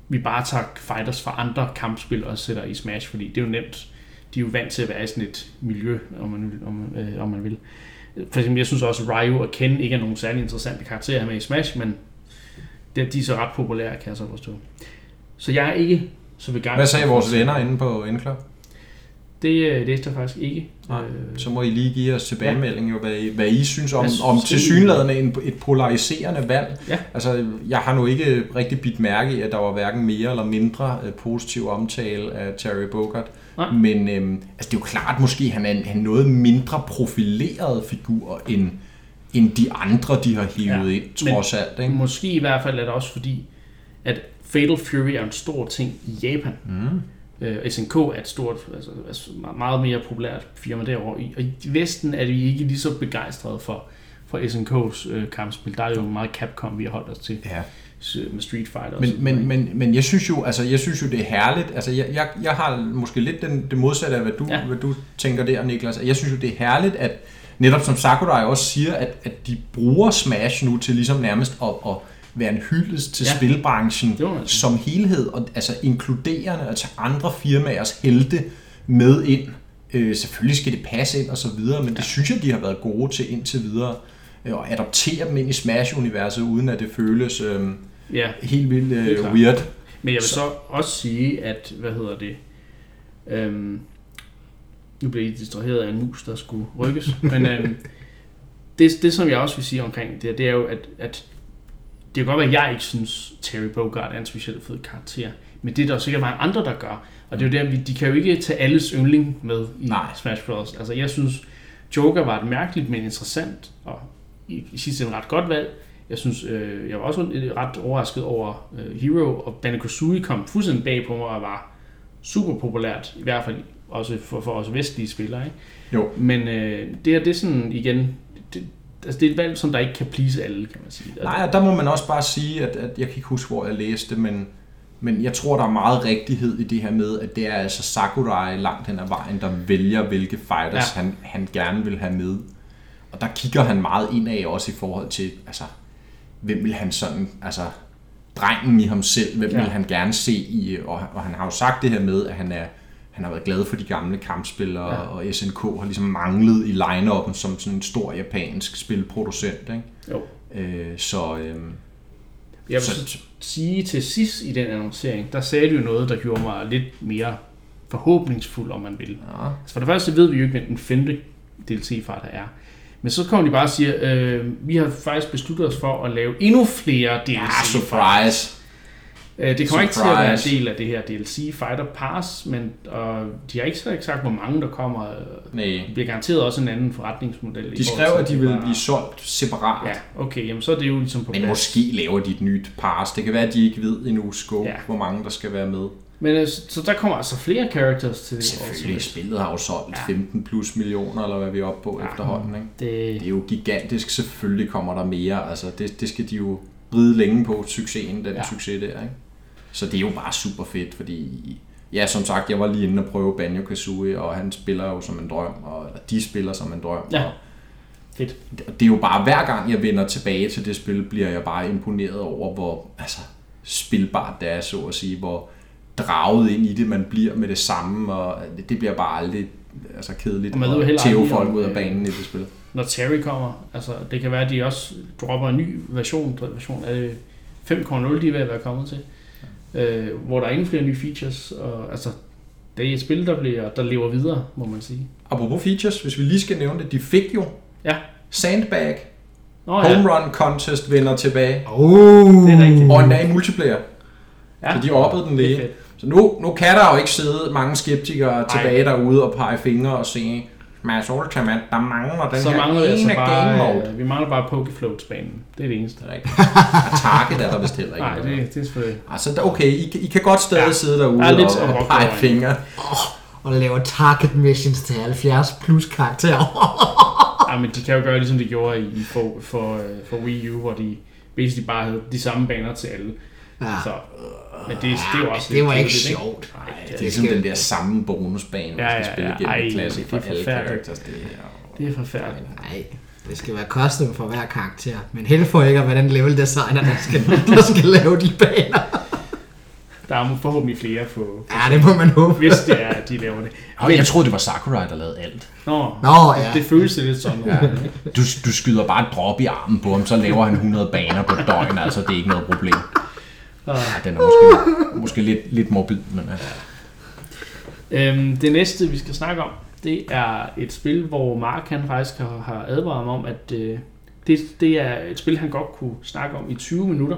vi bare tager fighters fra andre kampspil og sætter i Smash, fordi det er jo nemt. De er jo vant til at være i sådan et miljø, om man, om, øh, om man vil. For eksempel, jeg synes også, at Ryu og Ken ikke er nogen særlig interessante karakterer med i Smash, men det, de er så ret populære, kan jeg så forstå. Så jeg er ikke så begejstret. Hvad sagde vores venner inde på Indklub? Det øh, læste jeg faktisk ikke. Nej, Øh, Så må I lige give os tilbagemelding, jo, hvad, I, hvad I synes om, synes, om tilsyneladende en, et polariserende valg. Ja. Altså, jeg har nu ikke rigtig bidt mærke i, at der var hverken mere eller mindre øh, positiv omtale af Terry Bogard. Nej. Men øhm, altså, det er jo klart, måske han er en, han er noget mindre profileret figur, end, end de andre, de har hivet Ja, ind, trods alt. Ikke? Måske i hvert fald er det også fordi, at Fatal Fury er en stor ting i Japan. Mm. Øh, SNK er et stort, altså, altså meget mere populært firma derovre. I- Og i Vesten er vi ikke lige så begejstrede for, for SNK's øh, kampspil. Der er jo meget Capcom, vi har holdt os til Ja. Med Street Fighter. Men, men, men, men jeg synes jo, altså jeg synes jo det er herligt. Altså jeg, jeg, jeg har måske lidt den, det modsatte af hvad du, Ja. ja. hvad du tænker der, Niklas. Jeg synes jo det er herligt at netop som Sakurai også siger, at, at de bruger Smash nu til ligesom nærmest at, at være en hyldest til Ja. ja. spilbranchen som helhed og altså inkluderende at tage andre firmaers helte med ind. Øh, selvfølgelig skal det passe ind og så videre, men det synes jeg de har været gode til indtil videre øh, og adoptere dem ind i Smash-universet uden at det føles øh, Ja, helt vildt øh, klart. weird. Men jeg vil så, også sige, at, hvad hedder det, øhm, nu bliver I distraheret af en mus, der skulle rykkes, [LAUGHS] men øhm, det, det, som jeg også vil sige omkring det, det er jo, at, at det kan godt være, at jeg ikke synes, Terry Bogard er en specielt fed karakter, men det er der sikkert mange andre, der gør. Og det er jo der, vi- de kan jo ikke tage alles yndling med i Nej. Smash Bros. Altså jeg synes, Joker var et mærkeligt, men interessant, og i, i sidste ende ret godt valg. Jeg synes, øh, jeg var også ret overrasket over øh, Hero, og Banjo-Kazooie kom fuldstændig bag på mig og var super populært, i hvert fald også for, for os vestlige spillere. Ikke? Jo. Men øh, det her, det er sådan igen, det, altså det er et valg, som der ikke kan please alle, kan man sige. Nej, og der må man også bare sige, at, at jeg kan ikke huske, hvor jeg læste, men, men jeg tror, der er meget rigtighed i det her med, at det er altså Sakurai langt hen ad vejen, der vælger, hvilke fighters ja. han, han gerne vil have med. Og der kigger han meget indad også i forhold til, altså, hvem vil han sådan, altså, drengen i ham selv, hvem Ja. vil han gerne se i, og, og han har jo sagt det her med, at han er han har været glad for de gamle kampspillere, Ja. og SNK har ligesom manglet i line-up'en som sådan en stor japansk spilproducent. Ikke? Jo. Øh, så, øh, Jeg vil Så- sige til sidst i den annoncering, der sagde du jo noget, der gjorde mig lidt mere forhåbningsfuld, om man vil. ja. Altså for det første ved vi jo ikke, hvem den femte DLC-fighter er. Men så kommer de bare og siger, øh, vi har faktisk besluttet os for at lave endnu flere DLC. ja, surprise. Øh, det kommer ikke til at være en Surprise. del af det her DLC Fighter Pass, men og de har ikke så sagt, hvor mange der kommer. Nej. Det bliver garanteret også en anden forretningsmodel. De skrev, at de ville blive solgt separat. Ja, okay, jamen så er det jo ligesom på Men plads. måske laver de et nyt pass. Det kan være, at de ikke ved endnu Ja. ja. hvor mange der skal være med. Men øh, så der kommer altså flere characters til det. Selvfølgelig, spillet har jo solgt Ja. 15 plus millioner, eller hvad vi er oppe på Ja. efterhånden. Ikke? Det, Det er jo gigantisk. Selvfølgelig kommer der mere. Altså, det, det skal de jo ride længe på, succesen, den Ja. succes der. Ikke? Så det er jo bare super fedt, fordi... Ja, som sagt, jeg var lige inde og prøve Banjo-Kazooie, og han spiller jo som en drøm, og eller de spiller som en drøm. Ja. Og Fedt. Det er jo bare, hver gang jeg vender tilbage til det spil, bliver jeg bare imponeret over, hvor altså, spilbart det er, så at sige, hvor draget ind i det man bliver med det samme, og det, bliver bare aldrig altså, kedeligt Og man ved at tæve folk ud af øh, banen i det spil. Når Terry kommer, altså det kan være, at de også dropper en ny version, version af det 5.0, de er ved at være kommet til. Øh, hvor der er endnu flere nye features, og altså det er et spil, der, bliver, der lever videre, må man sige. Apropos features, hvis vi lige skal nævne det, de fik jo Ja. Sandbag, Nå ja, Home Run Contest vender tilbage, Oh. det er rigtigt. og endda i multiplayer, Ja, så de oppede den lige. Så nu, nu kan der jo ikke sidde mange skeptikere Ej. tilbage derude og pege fingre og sige, Smash Ultimate, der mangler den Så her mangler vi altså ene game mode. bare, øh, vi mangler bare Pokefloats-banen. Det er det eneste. Er rigtigt. Og Target er der vist heller ikke. Nej, det, det er selvfølgelig... Altså, okay, I, kan- I kan godt stadig Ja. sidde derude Der er lidt og, og pege fingre. Og laver target missions til 70 plus karakterer. [LAUGHS] Ja, men de kan jo gøre ligesom de gjorde i, for, for, øh, for Wii U, hvor de basically bare havde de samme baner til alle. Ja. Så, men det, det er jo også det var ikke kedeligt, sjovt. Nej, Det er det, ligesom skal- den der samme bonusbane, man Ja, skal ja, spille ja. igennem Ej, Classic det for er alle forfærdeligt. characters. Det er, det er forfærdeligt. Nej, det skal være custom for hver karakter. Men held for ikke den level designer, der skal, [LAUGHS] der skal lave de baner. Der er forhåbentlig flere på, Ja, det må man håbe. hvis det er, at de laver det. Men jeg troede, det var Sakurai, der lavede alt. Nå, Nå, ja. det føles lidt sådan. Ja. Du, du skyder bare et drop i armen på ham, så laver han 100 baner på døgn, altså det er ikke noget problem. Ja, den er måske, måske lidt, lidt morbid, men ja. Øhm, det næste, vi skal snakke om, det er et spil, hvor Mark han faktisk har, har advaret mig om, at øh, det, det er et spil, han godt kunne snakke om i 20 minutter.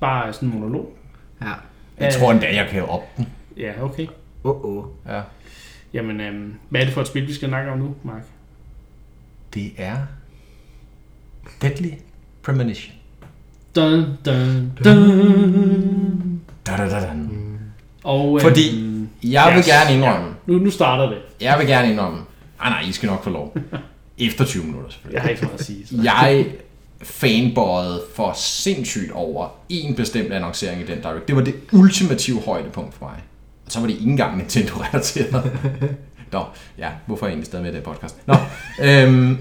Bare sådan en monolog. Ja. Jeg tror endda, jeg kan op den. Ja, okay. Oh, oh. Ja. Jamen, øhm, hvad er det for et spil, vi skal snakke om nu, Mark? Det er Deadly Premonition. Dun, dun, dun. Da, da, da, da. Og, øhm, Fordi Jeg vil Yes. gerne indrømme, Nu, nu starter det. jeg vil gerne indrømme, ah nej, I skal nok få lov. [LAUGHS] Efter 20 minutter selvfølgelig. Jeg har ikke så meget at sige. Så. Jeg fanboyede for sindssygt over en bestemt annoncering i den Direct. Det var det ultimative højdepunkt for mig. Og så var det ikke engang Nintendo-relateret. [LAUGHS] Nå, ja, hvorfor er jeg egentlig stadig med i den podcast? Nå, øhm,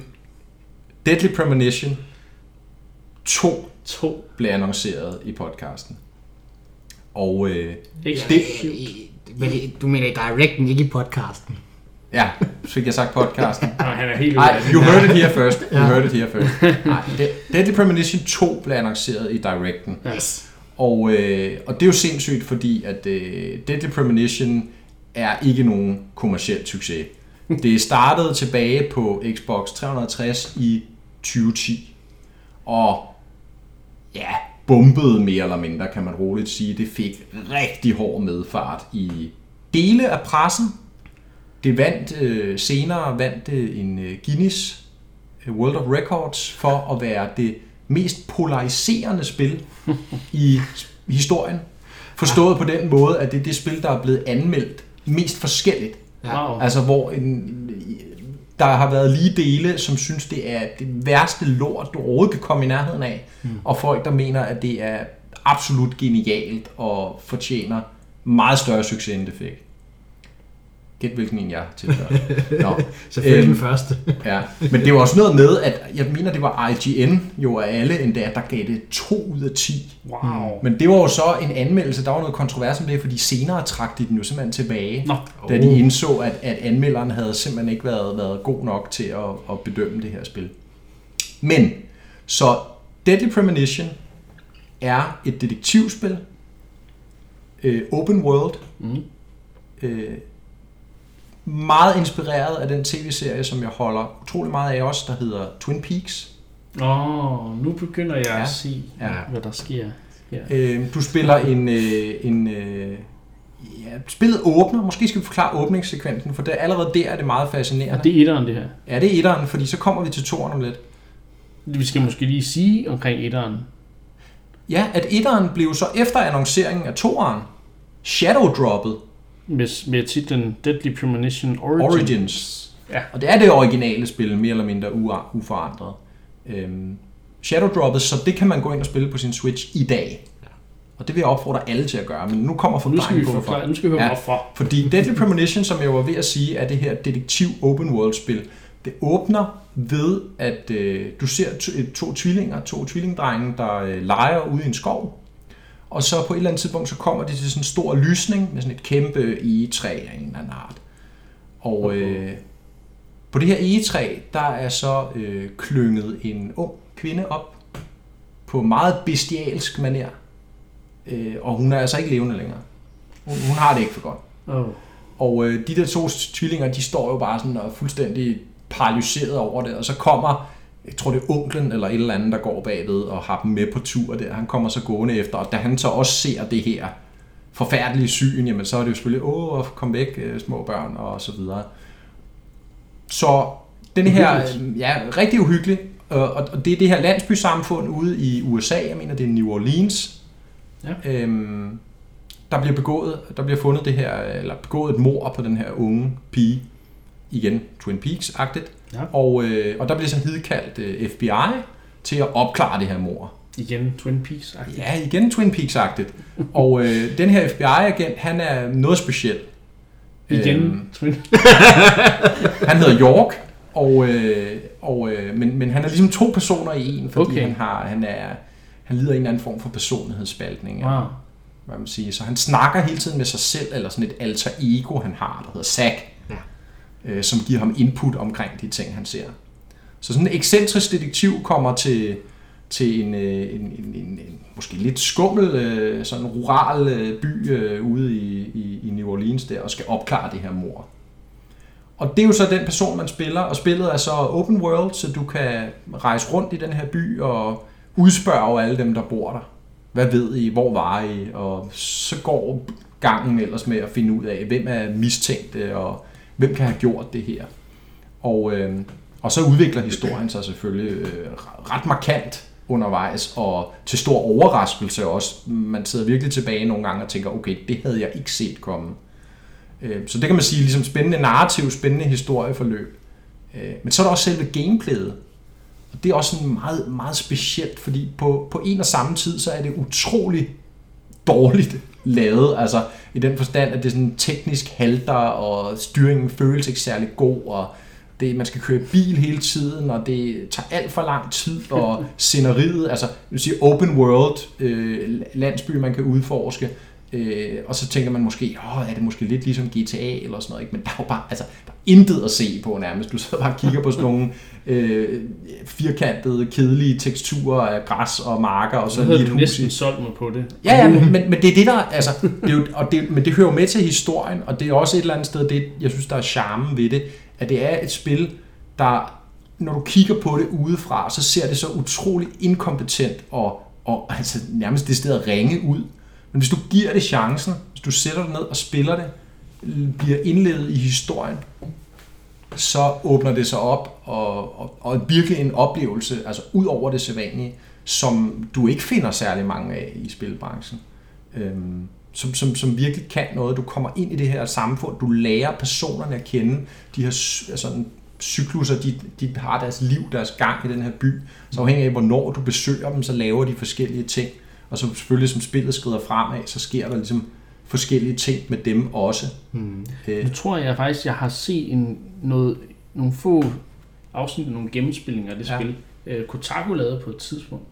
Deadly Premonition 2 To. blev annonceret i podcasten. Og øh. Men det- du mener i directen, ikke i podcasten. ja, så fik jeg sagt podcasten. Nå, han er helt Nej, you heard it here first. You Ja. heard it here first. [LAUGHS] Nej, De- Deadly Premonition 2 blev annonceret i Directen. Yes. Og, øh, og det er jo sindssygt, fordi at øh, Deadly Premonition er ikke nogen kommersiel succes. Det startede tilbage på Xbox 360 i 2010. Og ja, bumpede mere eller mindre, kan man roligt sige. Det fik rigtig hård medfart i dele af pressen. Det vandt øh, senere vandt det en øh, Guinness øh, World of Records for at være det mest polariserende spil i historien. Forstået på den måde, at det er det spil, der er blevet anmeldt mest forskelligt. Wow. Altså hvor en, der har været lige dele, som synes, det er det værste lort, du overhovedet kan komme i nærheden af. Mm. Og folk, der mener, at det er absolut genialt og fortjener meget større succes, end det fik. Gæt hvilken en jeg tilhører. Nå. [LAUGHS] Selvfølgelig Øhm, den første. [LAUGHS] Ja, men det var også noget med, at jeg mener, det var IGN jo af alle endda, der gav det 2 ud af 10. Wow. Men det var jo så en anmeldelse, der var noget kontrovers om det, fordi senere trak de den jo simpelthen tilbage, Nå. da de indså, at, at anmelderen havde simpelthen ikke været, været god nok til at, at bedømme det her spil. Men, så Deadly Premonition er et detektivspil, øh, open world, Mm. øh, meget inspireret af den tv-serie, som jeg holder utrolig meget af også, der hedder Twin Peaks. Åh, oh, nu begynder jeg Ja. at se, Ja. hvad der sker her. Øh, du spiller en... Øh, en øh, ja, spillet åbner. Måske skal vi forklare åbningssekvensen, for det, allerede der er det meget fascinerende. Og det er etteren, det her. Ja, det er etteren, fordi så kommer vi til toeren om lidt. Vi skal måske lige sige omkring etteren. Ja, at etteren blev så efter annonceringen af toeren shadow-droppet Med, med titlen Deadly Premonition Origins. Origins. Ja. Og det er det originale spil, mere eller mindre u- uforandret. Øhm, shadow-droppet, så det kan man gå ind og spille på sin Switch i dag. Og det vil jeg opfordre alle til at gøre, men nu kommer forklaringen på, hvorfor. nu skal vi høre Ja. hvorfor. Fordi Deadly Premonition, som jeg var ved at sige, er det her detektiv open world spil. Det åbner ved, at øh, du ser to, to tvillinger, to tvillingdrenge, der øh, leger ude i en skov. Og så på et eller andet tidspunkt, så kommer de til sådan en stor lysning med sådan et kæmpe egetræ af en eller anden art. Og øh, på det her egetræ, der er så øh, klynget en ung kvinde op på meget bestialsk maner. Øh, og hun er altså ikke levende længere. Hun, hun har det ikke for godt. Oh. Og øh, de der to tvillinger, de står jo bare sådan og er fuldstændig paralyseret over det, og så kommer, jeg tror det er onklen eller et eller andet, der går bagved og har dem med på tur der. Han kommer så gående efter, og da han så også ser det her forfærdelige syn, jamen så er det jo selvfølgelig, åh, kom væk, øh, små børn og så videre. Så den her, øh, ja, rigtig uhyggelig, og, og det er det her landsbysamfund ude i USA, jeg mener det er New Orleans, Ja. øhm, der bliver begået, der bliver fundet det her, eller begået et mord på den her unge pige, igen Twin Peaks-agtigt, Ja. og, øh, og der bliver så hidkaldt øh, FBI til at opklare det her mord. Igen Twin Peaks. -agtigt. Ja, igen Twin Peaks-agtigt. [LAUGHS] Og øh, den her FBI-agent, han er noget speciel. Igen Øhm, Twin [LAUGHS] han hedder York, og, øh, og, øh, men, men han er ligesom to personer i en, fordi Okay. han, har, han, er, han lider af en eller anden form for personlighedsspaltning. eller Wow. hvad man siger. Så han snakker hele tiden med sig selv, eller sådan et alter ego, han har, der hedder Zack øh, som giver ham input omkring de ting, han ser. Så sådan en ekscentrisk detektiv kommer til, til en, øh, en, en, en, en måske lidt skummel, øh, sådan rural øh, by øh, ude i, i, i New Orleans der, og skal opklare det her mord. Og det er jo så den person, man spiller, og spillet er så open world, så du kan rejse rundt i den her by og udspørge alle dem, der bor der. Hvad ved I? Hvor var I? Og så går gangen ellers med at finde ud af, hvem er mistænkt, og hvem kan have gjort det her. Og, øh, og så udvikler historien sig selvfølgelig øh, ret markant undervejs, og til stor overraskelse også. Man sidder virkelig tilbage nogle gange og tænker, okay, det havde jeg ikke set komme. Øh, Så det kan man sige, ligesom spændende narrativ, spændende historieforløb. Øh, Men så er der også selve gameplayet. Og det er også sådan meget, meget specielt, fordi på, på en og samme tid, så er det utrolig dårligt lavet. Altså i den forstand, at det er sådan teknisk halter, og styringen føles ikke særlig god, og det, man skal køre bil hele tiden, og det tager alt for lang tid, og [LAUGHS] sceneriet, altså vil sige open world, øh, landsby, man kan udforske, øh, og så tænker man måske, åh, er det måske lidt ligesom GTA eller sådan noget, ikke? men der er jo bare, altså, der er intet at se på nærmest. Du sidder bare og kigger på sådan nogle øh, firkantede, kedelige teksturer af græs og marker, og så Så lige et hus næsten solgt mig på det. Ja, ja, men, men, men det er det, der, altså, det er jo, og det, men det hører jo med til historien, og det er også et eller andet sted, det, jeg synes, der er charmen ved det, at det er et spil, der, når du kigger på det udefra, så ser det så utroligt inkompetent og, og altså, nærmest det sted at ringe ud. Men hvis du giver det chancen, hvis du sætter dig ned og spiller det, bliver indledet i historien, så åbner det sig op og, og, og virkelig en oplevelse, altså ud over det sædvanlige, som du ikke finder særlig mange af i spilbranchen. Øhm, som, som, som virkelig kan noget. Du kommer ind i det her samfund, du lærer personerne at kende, de her altså, cykluser, de, de har deres liv, deres gang i den her by. Så afhængig af, hvornår du besøger dem, så laver de forskellige ting. Og så selvfølgelig, som spillet skrider fremad, så sker der ligesom forskellige ting med dem også. Hmm. Øh, Nu tror jeg faktisk, jeg har set en, noget, nogle få afsnit af nogle gennemspillinger af det Ja. spil. Øh, Kotaku lavede på et tidspunkt.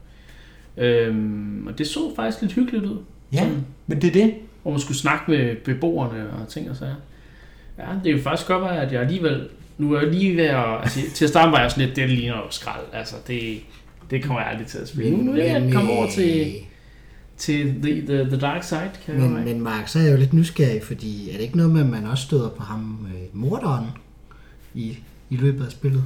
Øhm, og det så faktisk lidt hyggeligt ud. ja, Sådan, men det er det. hvor man skulle snakke med beboerne og ting og sager. Ja, det er jo faktisk godt være, at jeg alligevel... Nu er jeg lige ved at... Altså, til at starte var jeg sådan lidt, det ligner jo skrald. Altså, det, det kommer jeg aldrig til at spille. Nu er jeg kommet over til, til the, the, the dark side, kan Men, men Mark, så er jeg jo lidt nysgerrig, fordi er det ikke noget med, at man også støder på ham, øh, morderen, i, i løbet af spillet?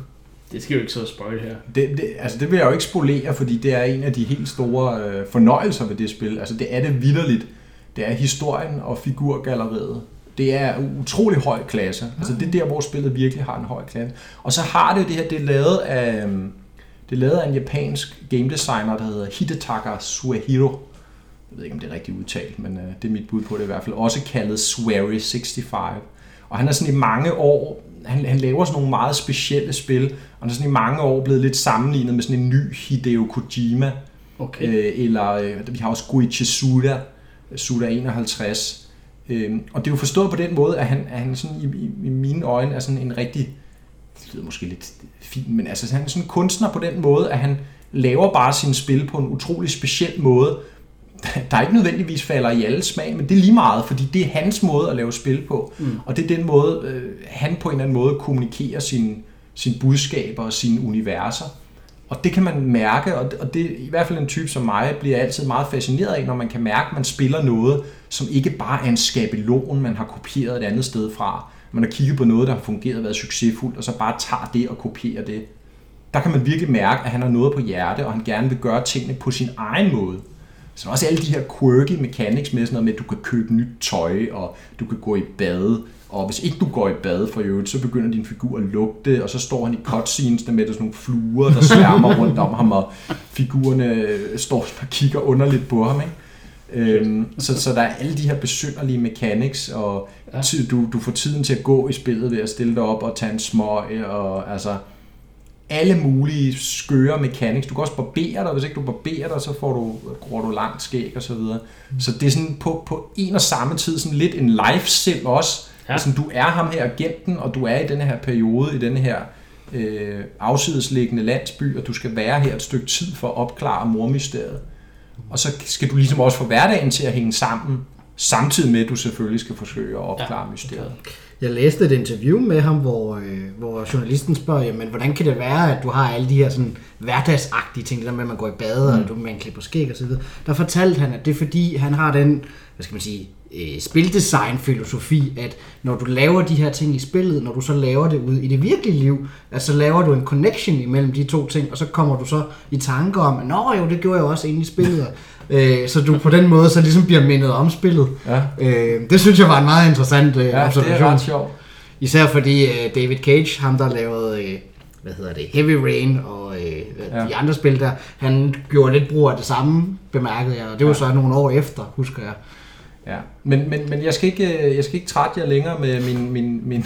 Det skal jo ikke så spoil her. Det, det, altså det vil jeg jo ikke spolere, fordi det er en af de helt store øh, fornøjelser ved det spil. Altså det er det vidderligt. Det er historien og figurgalleriet. Det er utrolig høj klasse. Altså det er der, hvor spillet virkelig har en høj klasse. Og så har det jo det her, det er lavet af, øhm, det er lavet af en japansk game designer, der hedder Hidetaka Suehiro. Jeg ved ikke, om det er rigtigt udtalt, men øh, det er mit bud på det i hvert fald. Også kaldet Swery 65. Og han er sådan i mange år, han, han laver sådan nogle meget specielle spil, og han er sådan i mange år blevet lidt sammenlignet med sådan en ny Hideo Kojima. Okay. Øh, eller øh, vi har også Guichi Suda, Suda 51. Øh, og det er jo forstået på den måde, at han, at han sådan i, i, i mine øjne er sådan en rigtig, det lyder måske lidt fint, men altså han er sådan en kunstner på den måde, at han laver bare sine spil på en utrolig speciel måde, [LAUGHS] der ikke nødvendigvis falder i alle smag, men det er lige meget, fordi det er hans måde at lave spil på. Mm. Og det er den måde, øh, han på en eller anden måde kommunikerer sine, sine budskaber og sine universer. Og det kan man mærke, og det, og det er i hvert fald en type som mig, bliver altid meget fascineret af, når man kan mærke, at man spiller noget, som ikke bare er en skabelon, man har kopieret et andet sted fra. Man har kigget på noget, der har fungeret og været succesfuldt, og så bare tager det og kopierer det. Der kan man virkelig mærke, at han har noget på hjerte, og han gerne vil gøre tingene på sin egen måde. Så er der også alle de her quirky mechanics med sådan noget med, at du kan købe nyt tøj, og du kan gå i bad, og hvis ikke du går i bad for øvrigt, så begynder din figur at lugte, og så står han i cutscenes der med der er sådan nogle fluer, der sværmer [LAUGHS] rundt om ham, og figurerne står og kigger underligt på ham. Ikke? Øhm, så, så der er alle de her besynderlige mechanics, og Ja. du, du får tiden til at gå i spillet ved at stille dig op og tage en smøg, og altså alle mulige skøre mechanics. Du kan også barbere dig, hvis ikke du barberer dig, så får du, gror du langt skæg og så videre. Så det er sådan på, på en og samme tid sådan lidt en life-sim også. Ja. Altså, du er ham her agenten, og du er i denne her periode, i denne her øh, afsidesliggende landsby, og du skal være her et stykke tid for at opklare mormysteriet. Og så skal du ligesom også få hverdagen til at hænge sammen, samtidig med, at du selvfølgelig skal forsøge at opklare ja. mysteriet. Jeg læste et interview med ham, hvor, øh, hvor journalisten spørger, jamen, hvordan kan det være, at du har alle de her sådan, hverdagsagtige ting, det der med, at man går i bad, mm. og du man klipper skæg osv. Der fortalte han, at det er fordi, han har den, hvad skal man sige, øh, spildesign-filosofi, at når du laver de her ting i spillet, når du så laver det ud i det virkelige liv, at så laver du en connection imellem de to ting, og så kommer du så i tanke om, at nå jo, det gjorde jeg også inde i spillet. [LAUGHS] øh, så du på den måde så ligesom bliver mindet om spillet. Ja, Øh, det synes jeg var en meget interessant øh, ja det er observation. ret sjovt. Især fordi øh, David Cage, ham der lavede, øh, hvad hedder det, Heavy Rain og øh, ja. de andre spil der, han gjorde lidt brug af det samme, bemærkede jeg, og det var Ja. så nogle år efter, husker jeg. Ja, men, men, men jeg, skal ikke, øh, jeg skal ikke trætte jer længere med min... min, min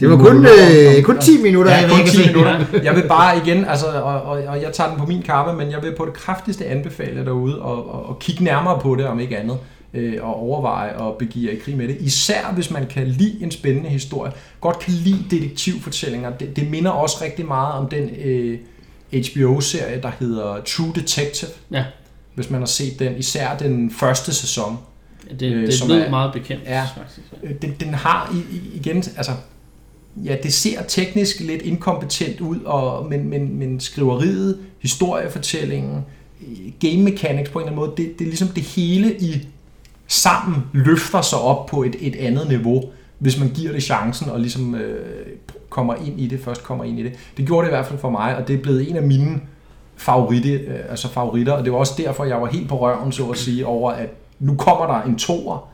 Det var kun, øh, kun 10 minutter, Ja, jeg kun ikke 10 se. minutter. Jeg vil bare igen, altså, og, og, og jeg tager den på min kappe, men jeg vil på det kraftigste anbefale derude og, og, og kigge nærmere på det, om ikke andet, øh, og overveje og begive jer i krig med det. Især hvis man kan lide en spændende historie, godt kan lide detektivfortællinger. Det, det minder også rigtig meget om den øh, HBO-serie, der hedder True Detective, Ja, hvis man har set den, især den første sæson. Det, Øh, det som lød er- meget bekendt, Ja. faktisk. Øh, Den, den har i, i, igen, altså, ja, det ser teknisk lidt inkompetent ud, og, men, men, men skriveriet, historiefortællingen, game mechanics på en eller anden måde, det, det er ligesom det hele i sammen løfter sig op på et, et andet niveau, hvis man giver det chancen og ligesom øh, kommer ind i det, først kommer ind i det. Det gjorde det i hvert fald for mig, og det er blevet en af mine favoritter, øh, altså favoritter, og det var også derfor, jeg var helt på røven, så at sige, over at nu kommer der en toer,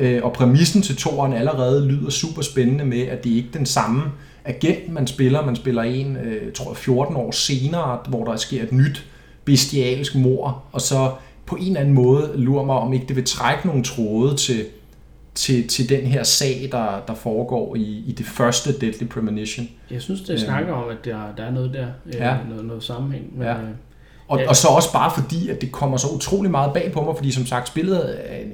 øh, og præmissen til toeren allerede lyder super spændende med, at det ikke er den samme agent, man spiller. Man spiller en, øh, tror jeg, 14 år senere, hvor der sker et nyt bestialsk mor, og så på en eller anden måde lurer mig, om ikke det vil trække nogle tråde til, til, til den her sag, der, der foregår i, i det første Deadly Premonition. Jeg synes, det snakker om, at der, der er noget der, øh, Ja. noget, noget sammenhæng. Men, Ja. Øh, Og, Ja. og så også bare fordi, at det kommer så utrolig meget bag på mig, fordi som sagt, spillet er en-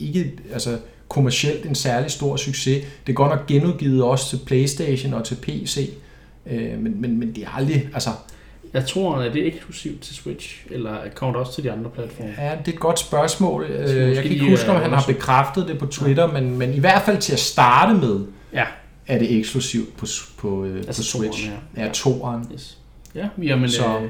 ikke altså, kommercielt en særlig stor succes. Det er godt nok genudgivet også til Playstation og til PC, øh, men, men, men det er aldrig, altså, jeg tror, at det er eksklusivt til Switch, eller kommer det også til de andre platforme? ja, det er et godt spørgsmål. Øh, Jeg kan ikke huske, om øh, han har bekræftet det på Twitter, men, men i hvert fald til at starte med, Ja, er det eksklusivt på, på, øh, Altså på Switch. toeren, ja. Ja, toeren. yes. Ja, jamen, så... øh,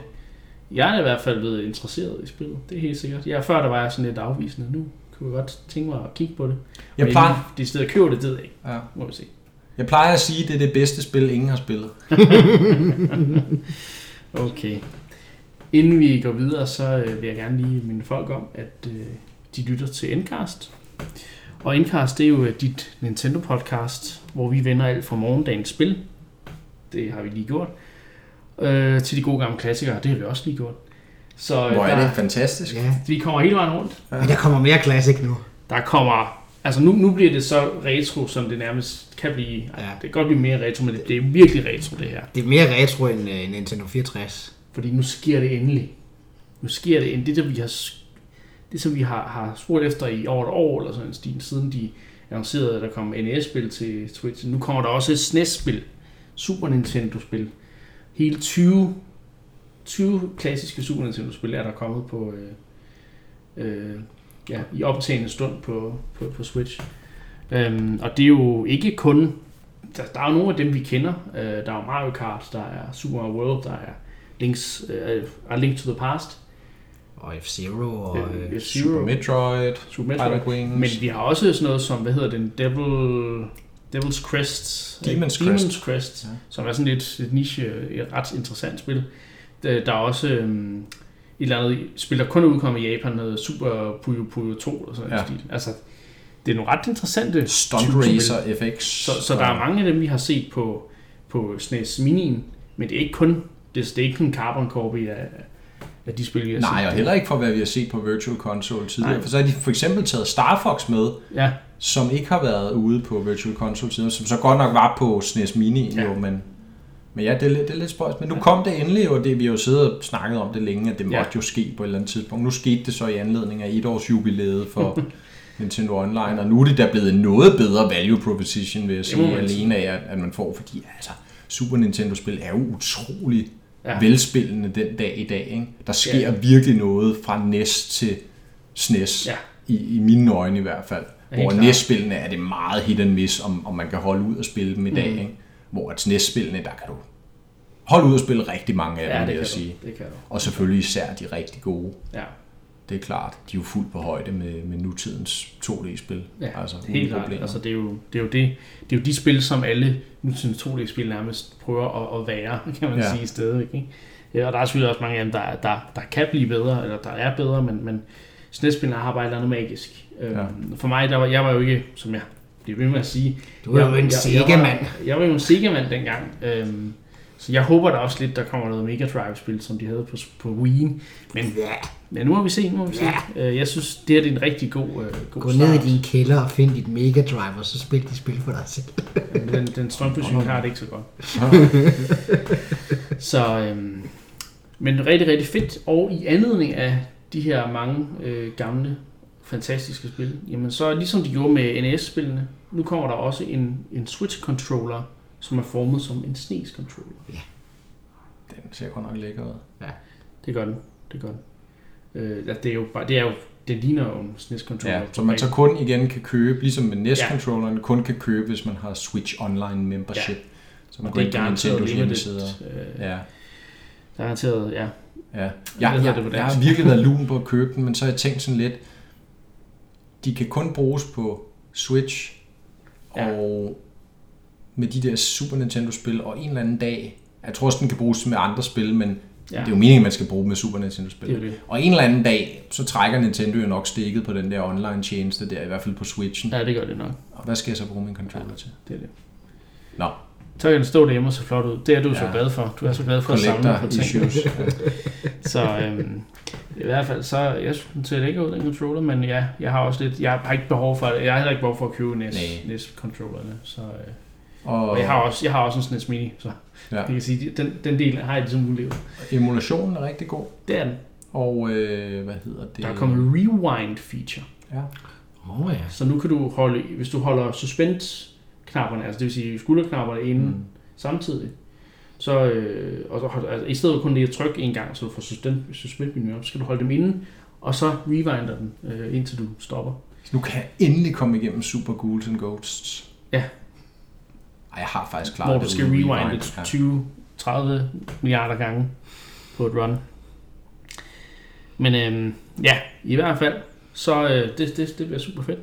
jeg er i hvert fald blevet interesseret i spillet. Det er helt sikkert. Ja, før der var jeg sådan lidt afvisende. Nu kunne jeg godt tænke mig at kigge på det. Jeg Men plejer, De steder køber det, det ved jeg ikke. ja. Må vi se. jeg plejer at sige, at det er det bedste spil, ingen har spillet. [LAUGHS] Okay. Inden vi går videre, så øh, vil jeg gerne lige minde folk om, at øh, de lytter til Endcast. Og Endcast, det er jo øh, dit Nintendo-podcast, hvor vi vender alt fra morgendagens spil. Det har vi lige gjort. Øh, til de gode gamle klassikere, det har vi også lige gjort. Så øh, Hvor er der, det fantastisk. Ja, vi kommer hele vejen rundt. men der kommer mere classic nu. Der kommer... Altså nu, nu bliver det så retro, som det nærmest kan blive. Ja. Ja. Det kan godt blive mere retro, men det, det er virkelig retro, det her. Det er mere retro end uh, Nintendo 64. Fordi nu sker det endelig. Nu sker det endelig. Det, der vi har, det som vi har, har spurgt efter i over et år, eller sådan en stil, siden de annoncerede, at der kom NES-spil til Switch. Nu kommer der også et SNES-spil. Super Nintendo-spil. Hele 20, 20 klassiske Super Nintendo-spil er der kommet på... Øh, øh, ja, i optagende stund på, på, på Switch. Øhm, og det er jo ikke kun... Der, der er jo nogle af dem, vi kender. Øh, der er Mario Kart, der er Super Mario World, der er Links, øh, A Link to the Past, Og F-Zero og... øh, Øh, F-Zero, Super Metroid, Super Metroid. Pilot Wings. Men vi har også sådan noget som, hvad hedder den, Devil, Devil's Crest. Demon's Crest. Demon's Crest, Ja. som er sådan lidt et niche, et ret interessant spil. Der, er også øhm, et eller andet spil, der kun er udkommet i Japan, noget Super Puyo Puyo 2 eller sådan ja. stil. Altså, det er nogle ret interessante Stunt. Racer FX. Så, så der er mange af dem, vi har set på, på SNES Mini'en, men det er ikke kun, det, det er ikke kun en carbon copy af, af de spil, vi har Nej, set. og heller ikke for, hvad vi har set på Virtual Console tidligere. Nej. For så har de for eksempel taget Star Fox med, Ja, som ikke har været ude på Virtual Console tidligere, som så godt nok var på SNES Mini, Ja. jo, men, men ja, det er, lidt- det er lidt spøjs. Men nu kom det endelig, og det, vi har jo siddet og snakket om det længe, at det Ja. måtte jo ske på et eller andet tidspunkt. Nu skete det så i anledning af et års jubilæet for [LAUGHS] Nintendo Online, og nu er det da blevet noget bedre value proposition, vil jeg sige, sige. alene af, at, at man får, fordi altså, Super Nintendo-spil er jo utrolig ja. ja. velspillende den dag i dag. Ikke? Der sker Ja. virkelig noget fra NES til SNES, Ja. i, i mine øjne i hvert fald. Hvor klart. NES-spillene er det meget hit and miss, om, om man kan holde ud og spille dem i dag. Mm. Ikke? Hvor at SNES-spillene, der kan du holde ud og spille rigtig mange af ja, dem, det vil jeg sige. Det kan du. Og selvfølgelig især de rigtig gode. Ja. Det er klart, de er jo fuldt på højde med, med nutidens 2D-spil. Ja, altså, Helt klart. Altså, det, er jo, det, er jo det, det er jo de spil, som alle nutidens 2D-spil nærmest prøver at, at være, [LAUGHS] kan man ja. sige stadigvæk. Ikke? Ja, og der er selvfølgelig også mange af dem, der, der, der kan blive bedre, eller der er bedre, men, men SNES-spillene har bare et eller andet magisk. Øhm, Ja. For mig, der var, jeg var jo ikke, som jeg bliver ved med at sige, Du er jo en Sega-mand. Jeg, var- jeg var jo en Sega-mand dengang. Øhm, så jeg håber da også lidt, der kommer noget Mega Drive-spil, som de havde på, på Wii. Men, Ja, men nu må vi se, nu må vi se. Øh, Jeg synes, det her det er en rigtig god, øh, god gå start. ned i din kælder og find dit Mega Drive, og så spil de spil for dig selv. Den, den strømforsyning har det ikke så godt. så, øhm, men rigtig, rigtig fedt. Og i anledning af de her mange øh, gamle, fantastiske spil, jamen så ligesom de gjorde med NES-spillene, nu kommer der også en, en Switch-controller, som er formet som en SNES-controller. Den ser godt nok lækker ud. Det gør den. Det gør den. Øh, ja, det er jo bare, det er jo, det ligner jo en SNES-controller. Ja, som man så kun igen kan købe, ligesom med NES-controlleren, kun kan købe, hvis man har Switch Online membership. Så man Og går det er garanteret limited. Øh, Ja, Garanteret, ja. ja. Jeg, hedder jeg, det på jeg har virkelig været [LAUGHS] lun på at købe den, men så har jeg tænkt sådan lidt, de kan kun bruges på Switch, Ja. og med de der Super Nintendo-spil, og en eller anden dag, jeg tror også, den kan bruges med andre spil, men ja. Ja. det er jo meningen, man skal bruge med Super Nintendo-spil. Det er det. Og en eller anden dag, så trækker Nintendo jo nok stikket på den der online-tjeneste der, i hvert fald på Switchen. Ja, det gør det nok. Og hvad skal jeg så bruge min controller til? Det er det. Nå, Så kan den stå derhjemme og se flot ud. Det er du ja. så glad for. Du er så glad for at samle collector på ting. issues. [LAUGHS] Så øhm, i hvert fald, så jeg synes, den ser lækker ud, den controller, men ja, jeg har også lidt, jeg har ikke behov for det. Jeg har heller ikke behov for at købe NES. NES controllerne, så, øh, Og, og jeg har også, jeg har også en SNES Mini, så ja, jeg kan sige, den, den del har jeg ligesom udlevet. emulationen er rigtig god. Det er den. Og øh, hvad hedder det? Der er kommet rewind feature, Ja. Oh, ja. så nu kan du holde, hvis du holder suspend-knapperne, altså det vil sige skulderknapperne inde mm. samtidig, så, øh, og så, altså, i stedet for kun lige at trykke en gang, så du får suspend, suspend op, så skal du holde dem inde, og så rewinder den, øh, indtil du stopper. Så nu kan jeg endelig komme igennem Super Ghouls and Ghosts. Ja. Ej, jeg har faktisk klaret hvor du skal rewinde rewind. det 20-30 milliarder gange på et run. Men øhm, ja, i hvert fald, så øh, det, det, det bliver super fedt.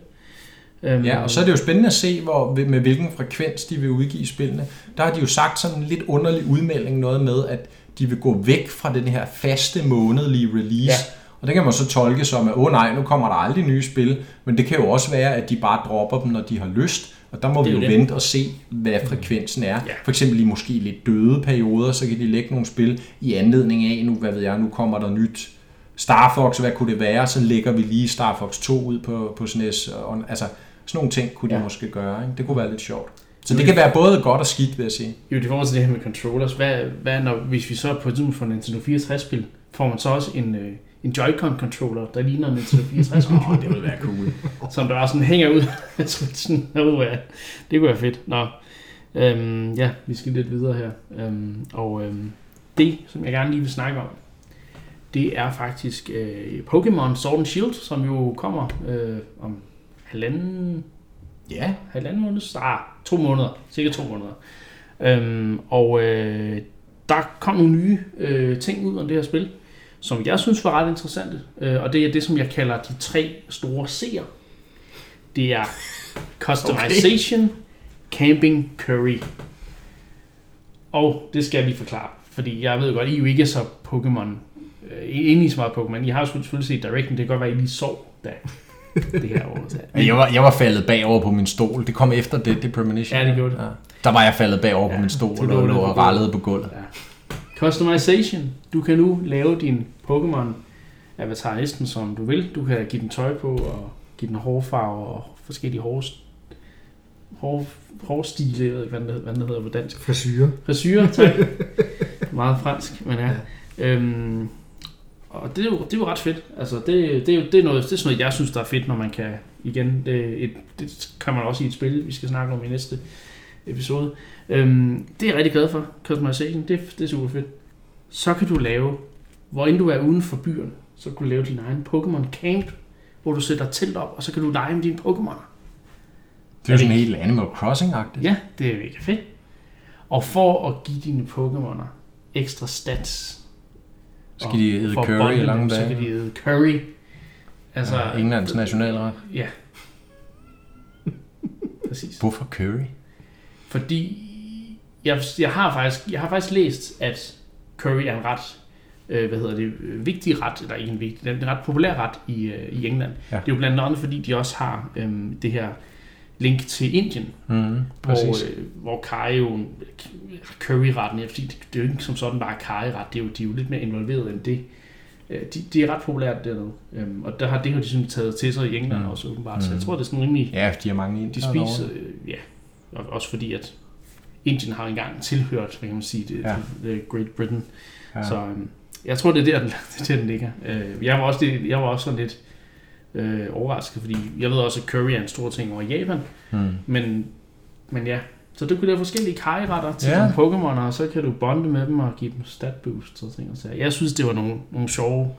Øhm, Ja, og så er det jo spændende at se, hvor, med hvilken frekvens de vil udgive spillene. Der har de jo sagt sådan en lidt underlig udmelding, noget med, at de vil gå væk fra den her faste månedlige release. Ja. Og det kan man så tolke som, at åh nej, nu kommer der aldrig nye spil. Men det kan jo også være, at de bare dropper dem, når de har lyst. Og der må vi jo jo det. vente og se, hvad frekvensen er. Ja. For eksempel i måske lidt døde perioder, så kan de lægge nogle spil i anledning af, nu, hvad ved jeg, nu kommer der nyt Star Fox, hvad kunne det være? Så lægger vi lige Star Fox 2 ud på, på SNES. Og, altså, sådan nogle ting kunne de Ja. måske gøre. Ikke? Det kunne være lidt sjovt. Så det kan være både godt og skidt, vil jeg sige. Jo, i forhold til det her med controllers, hvad, hvad når, hvis vi så på et for Nintendo 64-spil, får man så også en, øh, en Joy-Con controller, der ligner en Nintendo 64 controller, [LAUGHS] det ville være cool. som der bare sådan hænger ud. [LAUGHS] Uh, ja. Det kunne være fedt. Nå. Øhm, ja, vi skal lidt videre her. Øhm, og øhm, det, som jeg gerne lige vil snakke om, det er faktisk øh, Pokémon Sword and Shield, som jo kommer øh, om halvanden, Ja, halvanden måned, ah, to måneder, cirka to måneder. Øhm, og øh, der kom nogle nye øh, ting ud om det her spil, som jeg synes var ret interessante. Øh, og det er det, som jeg kalder de tre store C'er. Det er [LAUGHS] Customization, okay. Camping, Curry. Og det skal jeg lige forklare, fordi jeg ved godt, I er jo ikke så Pokémon, øh, inde i så meget Pokémon. I har jo selvfølgelig set Direct, men det kan godt være, at I lige sov, da det her år. Så- Men jeg var, jeg var faldet bagover på min stol. Det kom efter det, det Premonition. Ja, det gjorde det. Ja. Der var jeg faldet bagover ja, på min stol og lå og rallede på gulvet. Customization. Du kan nu lave din Pokémon avatar næsten som du vil. Du kan give den tøj på og give den hårfarve og forskellige hår, hår, hårstile, jeg ved ikke, hvad den, hvad den hedder på dansk. Frisyrer. Frisyrer, tak. [LAUGHS] Meget fransk, men ja. ja. Øhm, og det er, jo, det er jo ret fedt. Altså, det, det, er jo, det, er noget, det er sådan noget, jeg synes, der er fedt, når man kan, igen, det, et, det kan man også i et spil, vi skal snakke om i næste episode. Øhm, det er jeg rigtig glad for, customization, det, det er super fedt. Så kan du lave, hvor end du er uden for byen, så kan du lave din egen Pokémon Camp, hvor du sætter telt op, og så kan du lege med dine Pokémoner. Det er jo sådan helt Animal Crossing-agtigt. Ja, det er mega fedt. Og for at give dine Pokémoner ekstra stats, Skal de æde curry i lange dem, så dage? kan de æde curry. Altså, ja, Englands nationalret. Ja. [LAUGHS] Præcis. Hvorfor curry? Fordi jeg, jeg, har faktisk, jeg har faktisk læst, at curry er en ret øh, hvad hedder det, øh, vigtig ret, eller ikke en vigtig, det er en ret populær ret i, øh, i England. Ja. Det er jo blandt andet, fordi de også har øh, det her link til Indien, Mm, hvor, præcis. øh, hvor karry jo, curryretten, fordi det, det er jo ikke som sådan bare karryret, det er jo, de er jo lidt mere involveret end det. Øh, De, de er ret populært dernede, øhm, og der har det har de sådan taget til sig i England Mm. også åbenbart, så jeg Mm. tror, det er sådan rimelig, Ja, de har mange de indere spiser, øh, ja, og også fordi at Indien har engang tilhørt, hvad kan man sige, det, Ja. det Great Britain, Ja. så øhm, jeg tror, det er der, den, [LAUGHS] det er der, den ligger. Øh, jeg, var også, det, jeg var også sådan lidt øh, overrasket, fordi jeg ved også, at curry er en stor ting over i Japan, Mm. men, men ja, Så du kan lave forskellige kajretter til Ja. ja. Pokémon, og så kan du bonde med dem og give dem stat boost og ting og sager. Jeg synes, det var nogle, nogle sjove...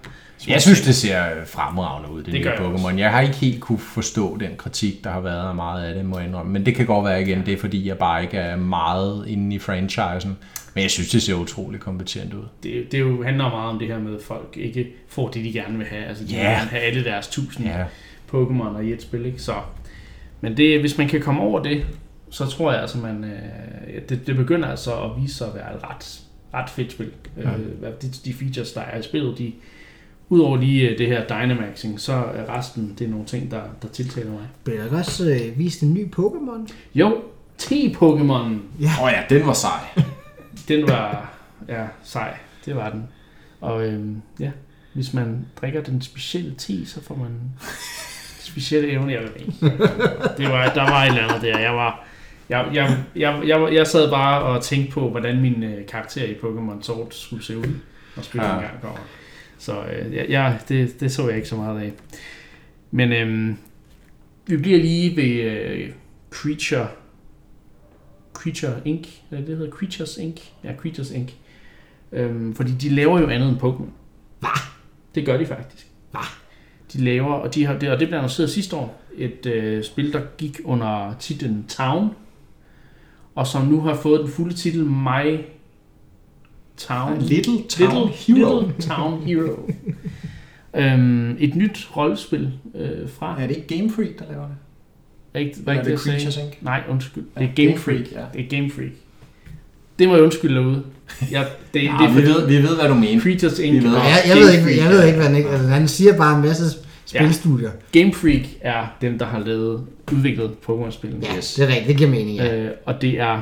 Jeg synes, det ser fremragende ud, det, Det nye jeg Pokémon. Jeg har ikke helt kunne forstå den kritik, der har været af meget af det, må jeg indrømme. Men det kan godt være igen, det er fordi, jeg bare ikke er meget inde i franchisen. Men jeg synes, det ser utrolig kompetent ud. det, det jo handler meget om det her med, at folk ikke får det, de gerne vil have. Altså, de Ja. vil gerne have alle deres tusind Ja, Pokémon i et spil, ikke? Så, men det, hvis man kan komme over det, så tror jeg altså, man, øh, det, det begynder altså at vise sig at være et ret, ret fedt spil. Ja. Øh, de, de features, der er i spillet, de, udover lige øh, det her Dynamaxing, så er resten, det er nogle ting, der, der tiltaler mig. Bliver der også øh, vist en ny Pokémon? Jo, T-Pokémon, Åh oh ja, den var sej. den var ja, sej, det var den. Og øhm, ja, hvis man drikker den specielle te, så får man specielle evner, jeg ved ikke. Det var, der var et eller andet der. Jeg var, jeg, jeg, jeg, jeg, jeg sad bare og tænkte på, hvordan min øh, karakter i Pokémon Sword skulle se ud, når spillet Ja. engang kommer. Så øh, jeg, jeg, det, det så jeg ikke så meget af. Men øhm, vi bliver lige ved øh, Creature Creature Inc. Hvad er det, hedder? Creatures Inc. Ja, Creatures Inc. Øhm, fordi de laver jo andet end Pokémon. Hvad? Det gør de faktisk. Hvad? De laver, og, de har, det, og det blev annonceret sidste år, et øh, spil, der gik under titlen Town, og som nu har fået den fulde titel My Town. Little Town Little, Hero. Little Town Hero. øhm, et nyt rollespil øh, fra... Er det ikke Game Freak, der laver det? Er ikke, var ikke er det, det? Creatures Inc.? Nej, undskyld. Det er Game Game Freak. Freak, ja. Det er Game Freak. Det må jeg undskylde derude. Ja, det, Ja, det er vi, fordi ved, vi ved, hvad du mener. Creatures Inc. vi ved. Jeg, jeg, ved ikke, jeg ved ikke, hvad han, ikke, altså, han siger bare en masse spilstudier. Game Freak er dem, der har lavet, udviklet Pokémon-spillene. Ja, det er rigtigt. Det giver mening, ja. Øh, og det er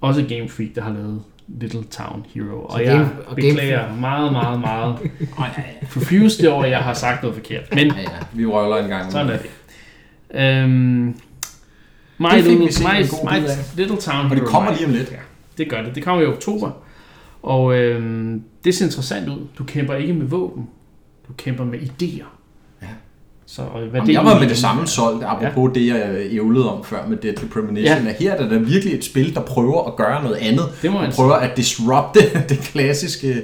også Game Freak, der har lavet Little Town Hero. Og Så jeg Game- og Game beklager meget, meget, meget [LAUGHS] ja, ja. profused over, at jeg har sagt noget forkert. Men ja, ja. Vi røller en gang. sådan er det. Øhm, My, Det little, my, my little Town Og det Hero. kommer lige om lidt. Ja, det gør det. Det kommer i oktober. Og øhm, det ser interessant ud. Du kæmper ikke med våben. Du kæmper med idéer. Så, og hvad Jamen, det jeg var med det samme solgt, apropos ja. det, jeg ævlede om før med Deadly Premonition. Ja. Ja. Her er der virkelig et spil, der prøver at gøre noget andet. Det må man prøver at disrupte [LAUGHS] det klassiske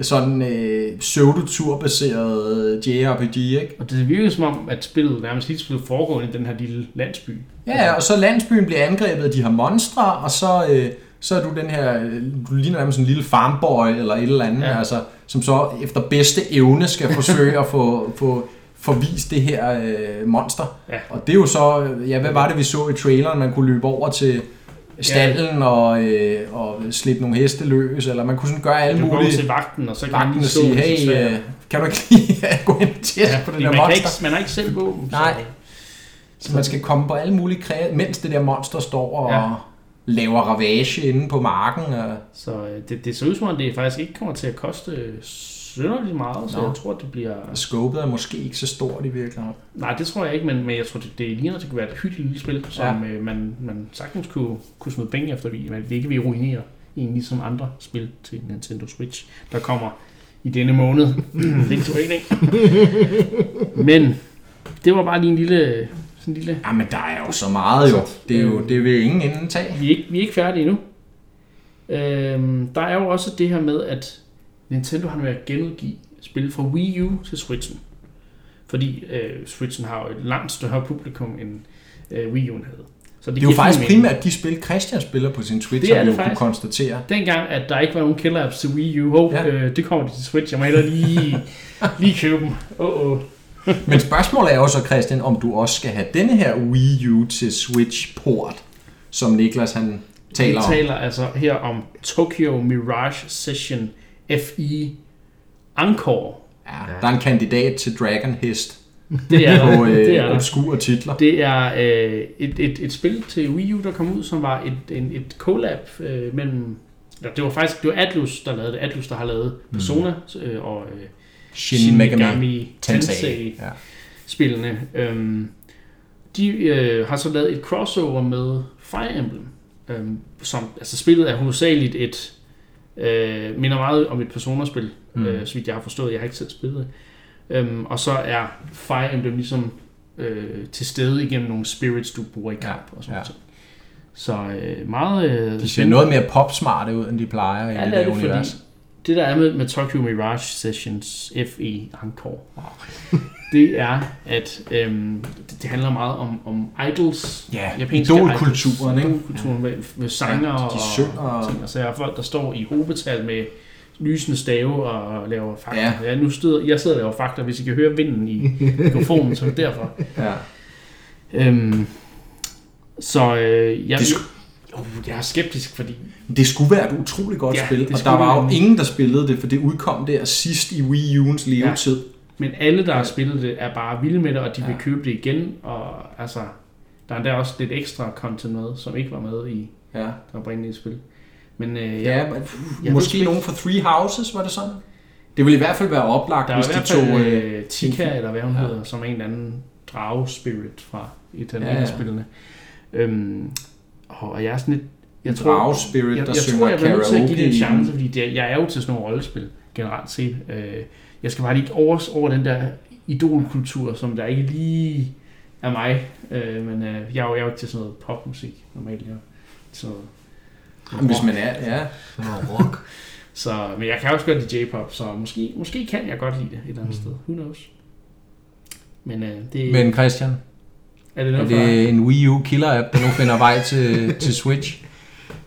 sådan øh, pseudo-turbaseret JRPG, ikke? Og det virker som om, at spillet nærmest hele spillet foregår i den her lille landsby. Ja, og så landsbyen bliver angrebet af de her monstre, og så, øh, så er du den her, øh, du ligner nærmest sådan en lille farmboy eller et eller andet, ja. altså, som så efter bedste evne skal forsøge at få, få forvist det her øh, monster. Ja. Og det er jo så, ja, hvad var det vi så i traileren, man kunne løbe over til stallen og, øh, og slippe nogle heste løs, eller man kunne sådan gøre alle Du mulige til vagten, og så kan vagten og sige, hey, øh, kan du ikke lige [LAUGHS] gå ind og teste Ja, på den der man, monster? ikke, man har ikke selv våben. Nej. Så, Så man skal komme på alle mulige kræ, mens det der monster står og Ja. ja. laver ravage inde på marken. Og... så øh, det, det ser ud som om, det faktisk ikke kommer til at koste synderligt meget, så Nå. jeg tror, det bliver... Scopet er måske ikke så stort i virkeligheden. Nej, det tror jeg ikke, men, men jeg tror, det, det ligner, at det kunne være et hyggeligt lille spil, som ja. øh, man, man sagtens kunne, kunne smide penge efter, fordi man ikke vil ruinere en ligesom andre spil til Nintendo Switch, der kommer i denne måned. [CLEARS THROAT] Lidt til ikke? Men det var bare lige en lille... Sådan en lille Jamen, der er jo så meget jo. Det er jo det vil ingen enden tage. vi, er ikke, vi er ikke færdige endnu. Øhm, der er jo også det her med, at Nintendo har nu at genudgive spil fra Wii U til Switchen. Fordi øh, Switchen har jo et langt større publikum, end øh, Wii U'en havde. Så Det er jo faktisk mening. primært de spil, Christian spiller på sin Twitch, Det er vi det jo kunne konstatere. Dengang, at der ikke var nogen killer apps til Wii U, hov, Ja. øh, det kommer til Switch, jeg må hellere lige, [LAUGHS] lige købe dem. Oh, oh. Men spørgsmålet er jo så, Christian, om du også skal have denne her Wii U til Switch-port, som Niklas han Vi taler om. taler altså her om Tokyo Mirage Session FE Encore. Ja, der er en kandidat til Dragon Hest Det er der. på det øh, er der. obskure titler. Det er øh, et, et, et spil til Wii U, der kom ud, som var et, en, et collab øh, mellem... Ja, det var faktisk det var Atlus, der lavede det. Atlus, der har lavet Persona øh, og øh, Shin Megami Tensei. Tensei Ja. Øhm, de øh, har så lavet et crossover med Fire Emblem. Øhm, som, altså spillet er hovedsageligt et... Øh, minder meget om et Persona-spil, Mm. øh, så vidt jeg har forstået. Jeg har ikke selv spillet det. Øhm, og så er Fire Emblem ligesom øh, til stede igennem nogle spirits, du bruger i kamp Ja, og sådan ja. noget. Så øh, meget øh, De ser noget mere popsmarte ud, end de plejer i Ja, det det der det, fordi univers. det der er med, med Tokyo Mirage Sessions FE Encore, det er, at øhm, det, det handler meget om, om idols. Ja, japanske idolkulturen, idols, ikke? Idolkulturen med, med sanger Ja, de og, synger og- ting. Og så er folk, der står i hobetal med lysende stave og laver fakta. Ja. Ja. nu støder, jeg sidder og laver fakta, hvis I kan høre vinden i mikrofonen, så er det derfor. [LAUGHS] Ja. Øhm, så øh, jeg, Det sku- uh, jeg er skeptisk, fordi Det skulle være et utroligt godt Ja, spil, og der var jo ingen, der spillede det, for det udkom der sidst i Wii U'ens levetid. Men alle, der har spillet det, er bare vilde med det, og de vil Ja. købe det igen. Og altså, der er der også lidt ekstra content med, som ikke var med i Ja, det oprindelige spil. Men øh, ja, ja, men jeg måske nogen fra Three Houses, var det sådan? Det ville i hvert fald være oplagt, der er hvis de tog... øh, øh, Tika, eller hvad hun Ja. ja. hedder, som en eller anden drage-spirit fra et af Ja, ja, ja. ja. spillene. Øhm, og jeg er sådan lidt... Jeg En tror, drage-spirit, jeg, der jeg, synger tror, jeg bliver nødt til at give det en karaoke chance, fordi det, jeg er jo til sådan nogle rollespil, generelt set. Øh, jeg skal bare lige over, over den der idolkultur, som der ikke lige er mig. Øh, men øh, jeg, er jo, jeg er jo ikke til sådan noget popmusik normalt. Jeg er sådan noget Hvis man er, ja. Rock. [LAUGHS] Så, men jeg kan også godt lide J-pop, så måske, måske kan jeg godt lide det et eller andet Mm. sted. Who knows? Men øh, det, Men Christian, er det er noget for dig? det en Wii U killer-app, der nu finder vej til, til Switch?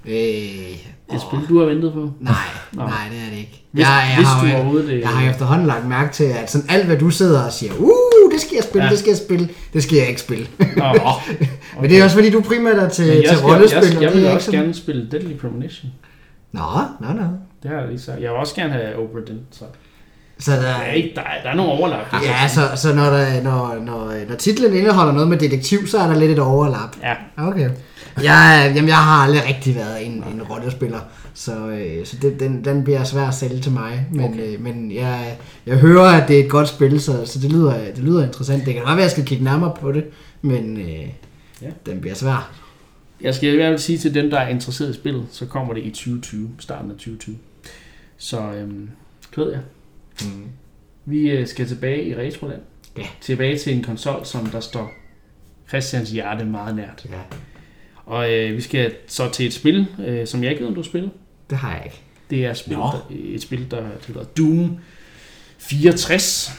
Øh, Et spil, du har ventet på? nej, Nå. nej, det er det ikke. Hvis, jeg, jeg, hvis har, du overhovedet... Øh, jeg har efterhånden lagt mærke til, at sådan alt, hvad du sidder og siger, uh, det skal jeg spille, Ja. det skal jeg spille, det skal jeg ikke spille. Nå, okay. [LAUGHS] Men det er også fordi, du primært er til, til skal, rollespil. jeg, og jeg, jeg det vil også sådan- gerne spille Deadly Premonition. Nå, nå, nå. Det har jeg lige sagt. Jeg vil også gerne have Oberdin, så Så der, der er, ikke, der, er, der er nogle overlap. det er Ja, så, så når, der, når, når, når titlen indeholder noget med detektiv, så er der lidt et overlap. Ja, Okay. Jeg, jamen, jeg har aldrig rigtig været en, en rollespiller, så, øh, så det, den, den bliver svær at sælge til mig. Men, okay. øh, men jeg, jeg hører, at det er et godt spil, så, så det, lyder, det lyder interessant. Det kan godt være, at jeg skal kigge nærmere på det, men øh, Ja. den bliver svær. Jeg skal i hvert fald sige til dem, der er interesseret i spillet, så kommer det i 2020, starten af 2020. Så øhm, ved jeg. Mm. Vi øh, skal tilbage i Retroland. Ja. Tilbage til en konsol, som der står Christians hjerte meget nært. Ja, Og øh, vi skal så til et spil, øh, som jeg ikke ved, om du spiller. det har jeg ikke. Det er et spil, Nå. der, et spil, der hedder Doom 64.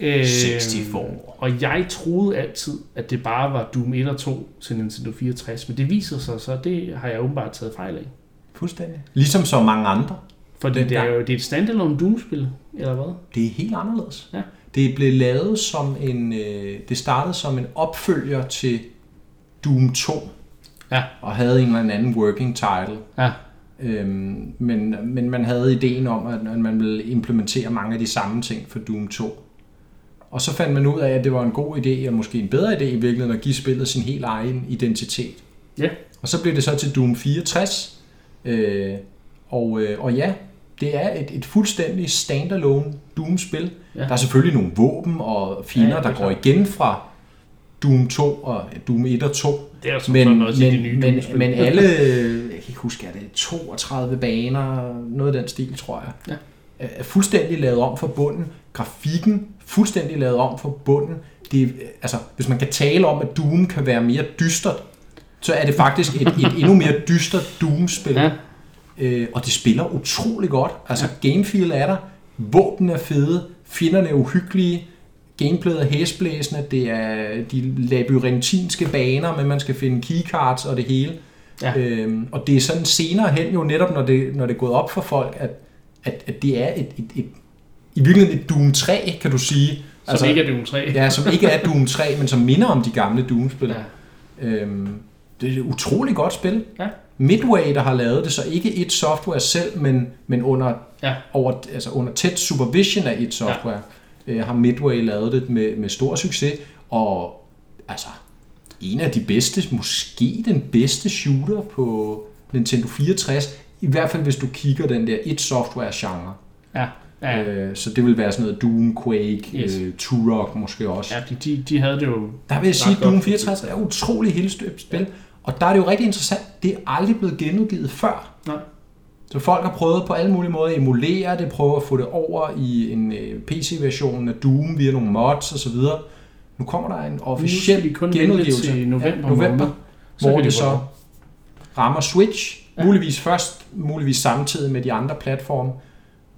Øh, 64. Og jeg troede altid, at det bare var Doom 1 og 2 til Nintendo 64, men det viser sig så, det har jeg åbenbart taget fejl af. Fuldstændig. Ligesom så mange andre. Fordi det er jo det er et standalone Doom-spil, eller hvad? Det er helt anderledes. Ja. Det blev lavet som en... Øh, det startede som en opfølger til Doom 2. Ja. Og havde en eller anden working title. Ja. Øhm, men, men man havde ideen om, at man ville implementere mange af de samme ting for Doom 2. Og så fandt man ud af, at det var en god idé, og måske en bedre idé i virkeligheden, at give spillet sin helt egen identitet. Ja. Og så blev det så til Doom 64. Øh, og, øh, og ja, det er et, et fuldstændig standalone Doom-spil. Ja. Der er selvfølgelig nogle våben og fjender, Ja, ja, er der går igen fra Doom 2 og Doom 1 og 2. Det er jo som Men, sådan også i de men, nye men, men alle, jeg kan ikke huske, er det 32 baner, noget af den stil, tror jeg, Ja. er- fuldstændig lavet om for bunden. Grafikken fuldstændig lavet om for bunden. Det, altså, hvis man kan tale om, at Doom kan være mere dystert, så er det faktisk et, et endnu mere dystert Doom-spil. Ja. Øh, og det spiller utrolig godt. Altså, ja. gamefeel er der, våben er fede, fjenderne er uhyggelige, gameplayet er hæsblæsende, det er de labyrintinske baner, men man skal finde keycards og det hele. Ja. Øhm, og det er sådan senere hen jo netop, når det, når det er gået op for folk, at, at, at det er et, et, et, i virkeligheden et Doom 3, kan du sige. Som ikke er Doom 3. Ja, som ikke er Doom 3, men som minder om de gamle Doom-spil. Ja. Øhm, det er et utroligt godt spil. Ja. Midway, der har lavet det, så ikke et software selv, men, men under, Ja. over, altså under tæt supervision af et software, ja. Øh, har Midway lavet det med, med stor succes. Og altså, en af de bedste, måske den bedste shooter på Nintendo 64, i hvert fald hvis du kigger den der et software genre. Ja. Ja. Øh, så det vil være sådan noget Doom, Quake, Yes. øh, Turok måske også. ja de, de, de havde det jo... Der vil jeg sige, at Doom godt. 64 er utrolig helstøbt spil. Og der er det jo rigtig interessant, det er aldrig blevet genudgivet før. Nej. Så folk har prøvet på alle mulige måder at emulere det, prøve at få det over i en øh, PC-version af Doom via nogle mods osv. Nu kommer der en officiel kun genudgivelse. til november, ja, november måned. Så hvor kan det de så rammer Switch. Ja. Muligvis først, muligvis samtidig med de andre platforme.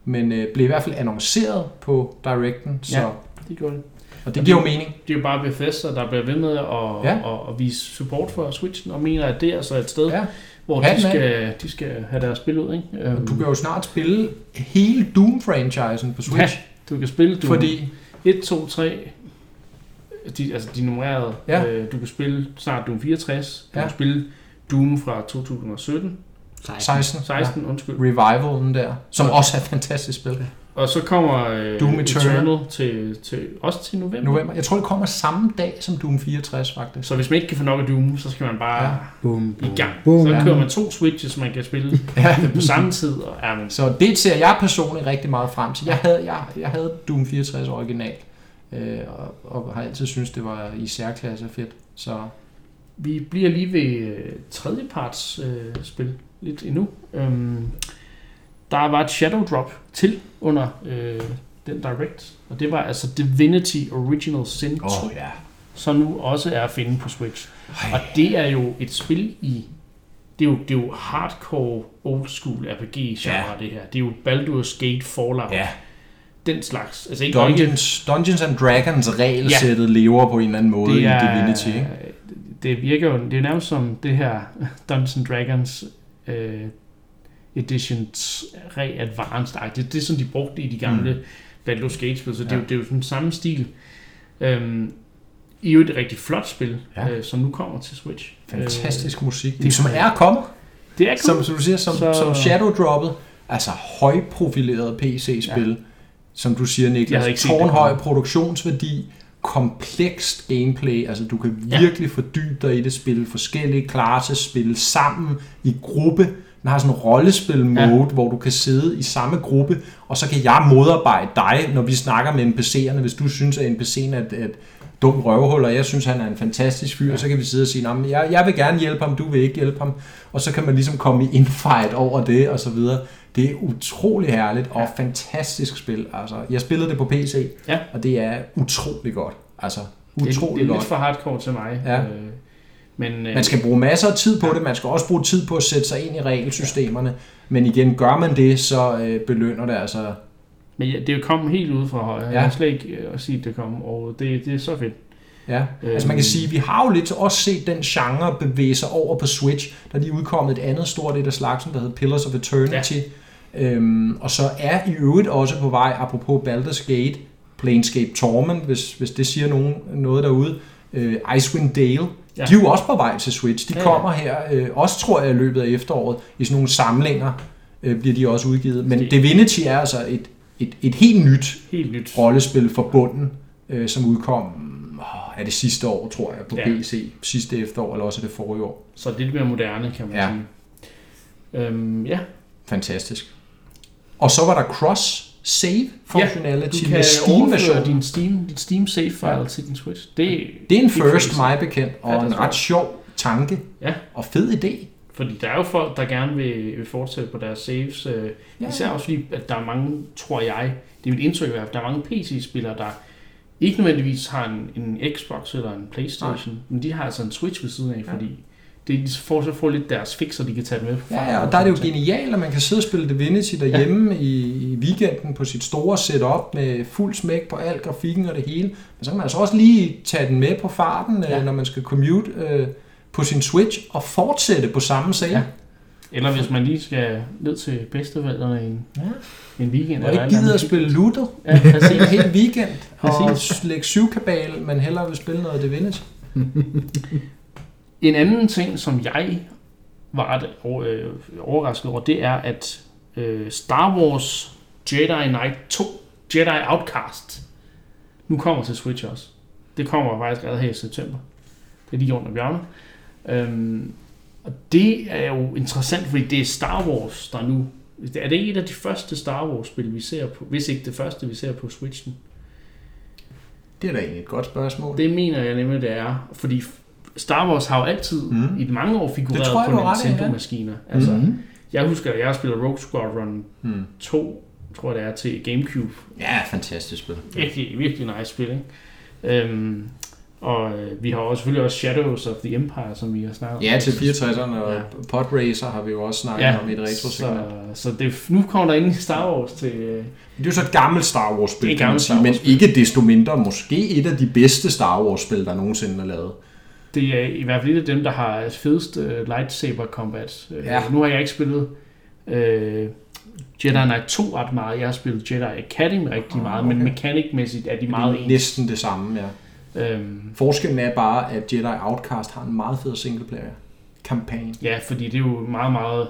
Men øh, blev i hvert fald annonceret på Directen, så, Ja. Det gjorde det. og det giver jo mening. Det er jo bare Bethesda, der bliver ved med at, ja. at, at vise support for Switchen, og mener, at det er altså et sted, Ja. Ja. hvor de Hatten af. skal, de skal have deres spil ud. Ikke? Øhm, Du kan jo snart spille hele Doom-franchisen på Switch. Ja, du kan spille Doom Fordi 1, 2, 3, de, altså de nummererede. Ja. Øh, du kan spille snart Doom 64, du Ja. kan spille Doom fra 2017, 16, 16, ja. undskyld. Revivalen der, som Ja. også er et fantastisk spil. Og så kommer øh, Doom Eternal. til, til, også til november. November. Jeg tror, det kommer samme dag som Doom 64, faktisk. Så hvis man ikke kan få nok af Doom, så skal man bare Ja. ja. Boom, i gang. boom. Så Ja. kører man to switches, man kan spille [LAUGHS] Ja. på samme tid. Og, ja, men, Så det ser jeg personligt rigtig meget frem til. Jeg havde, jeg, jeg havde Doom 64 original, øh, og, og har altid syntes, det var i særklasse fedt. Så Vi bliver lige ved øh, tredjeparts øh, spil lidt endnu. Øhm, der var et shadow drop til under øh, den direct, og det var altså Divinity Original Sin 2, oh, ja. som nu også er at finde på Switch. Og det er jo et spil i det er jo, det er jo hardcore old school RPG genre Ja. det her. Det er jo Baldur's Gate Fallout. Ja, Den slags. Altså ikke Dungeons, Dungeons and Dragons regelsættet ja. lever på en eller anden måde det i er, Divinity, ikke? Det virker jo, det er nærmest som det her [LAUGHS] Dungeons and Dragons øh, Editions Re-Advanced. Det, det er sådan, de brugte i de gamle mm. Baldur's Gate-spil, så det, er Ja. jo, det er jo sådan samme stil. Øhm, I er jo et rigtig flot spil, Ja. ja. øh, som nu kommer til Switch. Fantastisk musik. det- Det, som er kommet, Øh, det er som, cool. som du siger, som, Så- som Shadow Droppet. Altså højprofileret PC-spil, ja. som du siger, Jeg Niklas. det Tårnhøj produktionsværdi, komplekst gameplay, altså du kan virkelig fordybe dig i det spil, forskellige classes, spille sammen i gruppe. Den har sådan en rollespil-mode, ja. hvor du kan sidde i samme gruppe, og så kan jeg modarbejde dig, når vi snakker med NPC'erne. Hvis du synes, at NPC'en er et, et dum røvhul, og jeg synes, han er en fantastisk fyr, ja. så kan vi sidde og sige, "Nå, men jeg, jeg vil gerne hjælpe ham, du vil ikke hjælpe ham. Og så kan man ligesom komme i infight over det, og så videre. Det er utrolig herligt, og fantastisk spil. Altså, jeg spillede det på PC, Ja. og det er utrolig godt. Altså, det, er- utrolig det er lidt godt. for hardcore til mig. Ja. Øh, men, øh, Man skal bruge masser af tid på det, man skal også bruge tid på at sætte sig ind i regelsystemerne. Men igen, gør man det, så øh, belønner det altså. men ja, det er jo kommet helt ude fra højre. Ja. Ja. Jeg har slet ikke øh, at sige, at det kom, og det, det er så fedt. Ja. Altså man kan Øhm. sige, vi har jo lidt også set den genre bevæge sig over på Switch, da de er udkommet et andet stort et af slagsen, der hedder Pillars of Eternity. Ja. Øhm, og så er i øvrigt også på vej, apropos Baldur's Gate, Planescape Torment, hvis, hvis det siger nogen, noget derude, øh, Icewind Dale, ja. De er jo også på vej til Switch. De Ja, kommer her, øh, også tror jeg, i løbet af efteråret, i sådan nogle samlinger øh, bliver de også udgivet. Men Det- Divinity er altså et, et, et helt nyt Helt nyt. rollespil for bunden, øh, som udkom er det sidste år, tror jeg, på ja. PC. Sidste efterår, eller også er det forrige år. Så det er lidt mere moderne, kan man ja. sige. Øhm, ja, Fantastisk. Og så var der cross save functionality du med kan Steam version. din Steam, dit Steam save file Ja. ja. til din Switch. Det, Det er en first, mig bekendt, og Ja, ja, en ret sjov tanke. Ja. Og fed idé. Fordi der er jo folk, der gerne vil, vil fortsætte på deres saves. Øh, Ja. ja. Især også fordi, at der er mange, tror jeg, det er mit indtryk fald, der er mange PC-spillere, der ikke nødvendigvis har en, en Xbox eller en Playstation, Nej. men de har altså en Switch ved siden af, Ja. fordi det, de får så får lidt deres fix, så de kan tage med. Ja, ja, og der er det jo genialt, at man kan sidde og spille Divinity derhjemme ja. i, i weekenden på sit store setup med fuld smæk på al grafikken og det hele. Men så kan man altså også lige tage den med på farten, ja. Ja. når man skal commute øh, på sin Switch og fortsætte på samme save. Ja. Eller hvis man lige skal ned til bedsteforældrene en, Ja. en weekend. Og ikke gider at andet. spille Ludo Ja, [LAUGHS] en hel weekend og lægge syvkabal, men hellere vil spille noget Divinity. [LAUGHS] En anden ting, som jeg var ret øh, overrasket over, det er, at øh, Star Wars Jedi Knight 2, Jedi Outcast, nu kommer til Switch også. Det kommer faktisk allerede her i september. Det er lige under bjørnet. Øhm, og det er jo interessant, fordi det er Star Wars, der nu... Er det et af de første Star Wars-spil, vi ser på, hvis ikke det første, vi ser på Switchen? Det er da egentlig et godt spørgsmål. Det mener jeg nemlig, det er. Fordi Star Wars har jo altid Mm. mm. i mange år figureret tror på i, ja. Nintendo-maskiner. Altså, mm. Jeg husker, at jeg spillede Rogue Squadron Hmm. 2, tror jeg det er, til Gamecube. Ja, fantastisk spil. Virkelig, virkelig nice spil, ikke? Øhm, Og øh, vi har også, selvfølgelig også Shadows of the Empire, som vi har snakket om. Ja, til 64'erne, og Ja. Podracer har vi jo også snakket Ja, om i et retro så, så det, nu kommer der ind i Star Wars til... øh, Det er jo så et gammelt Star Wars-spil, Det er gammelt Star men Wars-spil. ikke desto mindre måske et af de bedste Star Wars-spil, der nogensinde er lavet. Det er i hvert fald et af dem, der har fedest uh, lightsaber combat. Uh, Ja. Nu har jeg ikke spillet uh, Jedi Knight 2 ret meget. Jeg har spillet Jedi Academy rigtig Ah, meget, men okay. mekanikmæssigt er de Det meget ens. næsten det samme, ja. Øhm, Forskellen er bare, at Jedi Outcast har en meget fed singleplayer-kampagne. ja, fordi det er jo meget, meget...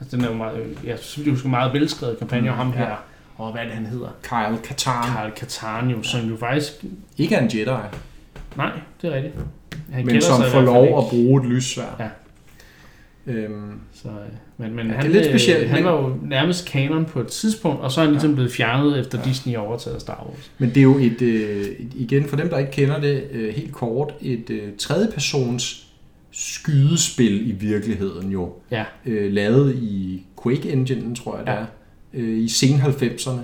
Altså, den er jo meget, jeg synes, det er jo meget velskrevet kampagne, og ham Mm, ja. her, og hvad er det, han hedder? Kyle Katarn. Karl Katarn, som jo faktisk... Ikke er en Jedi, Nej, det er rigtigt. Han men som får lov at ikke. bruge et lyssvær. Ja. Øhm, Så, øh, men, men Ja, han, det er lidt specielt, Han men- var jo nærmest kanon på et tidspunkt, og så er han ligesom blevet fjernet efter Disney overtaget Star Wars. Men det er jo et, øh, igen for dem, der ikke kender det øh, helt kort, et øh, tredjepersons skydespil i virkeligheden jo. Ja. Øh, lavet i Quake Engine, tror jeg det Ja. er, øh, i sen 90'erne.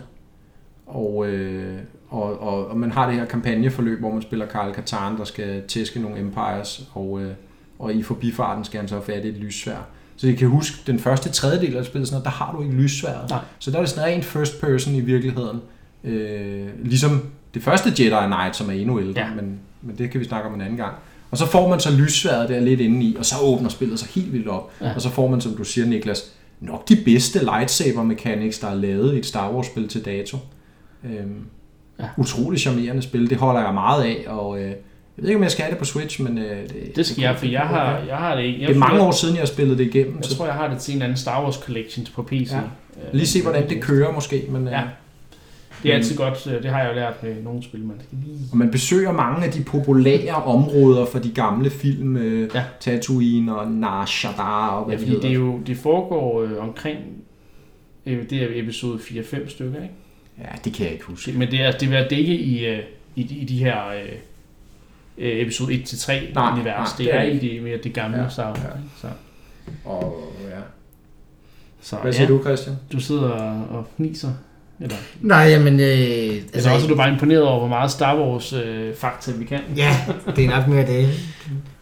Og, øh, og, og, og man har det her kampagneforløb, hvor man spiller Karl Katarn, der skal tæske nogle empires, og, øh, og i forbifarten skal han så have fat i et lyssvær. Så jeg kan huske, den første tredjedel af spillet, sådan der har du ikke lyssværet. Nej. Så der er det sådan rent first person i virkeligheden. Øh, ligesom det første Jedi Knight, som er endnu ældre, Ja. men, men det kan vi snakke om en anden gang. Og så får man så lyssværet der lidt indeni, og så åbner spillet sig helt vildt op. Ja. Og så får man, som du siger, Niklas, nok de bedste lightsaber mechanics, der er lavet i et Star Wars spil til dato. Øhm, Ja. Utrolig charmerende spil, det holder jeg meget af, og øh, jeg ved ikke, om jeg skal have det på Switch, men øh, det, Det skal jeg, for jeg har, jeg har det ikke. Jeg, det er mange år siden, jeg har spillet det igennem. Jeg så tror, jeg har det til en anden Star Wars Collections på PC. Ja. Øh, lige se, hvordan det kører måske. Men, øh, Ja. Det er altid godt, øh, det har jeg jo lært med nogle spil, man skal lige... Og man besøger mange af de populære områder for de gamle film, Ja. Tatooine og Nar Shaddaa og hvad Ja, det fordi hedder. det, er jo, det foregår øh, omkring, øh, det er episode 4-5 stykker, ikke? Ja, det kan jeg ikke huske. Men det er, det er ikke i, øh, i, de- i de her øh, øh, episode 1-3 Nej, univers. nej, det, det er er det, mere det gamle Ja, Star Wars. ja. Så, Og, ja. så Hvad siger ja, du, Christian? du sidder og, fniser. Eller, Nej, jamen... Øh, altså, altså også er du bare imponeret over, hvor meget Star Wars øh, fakta vi kan. Ja, det er nok mere det.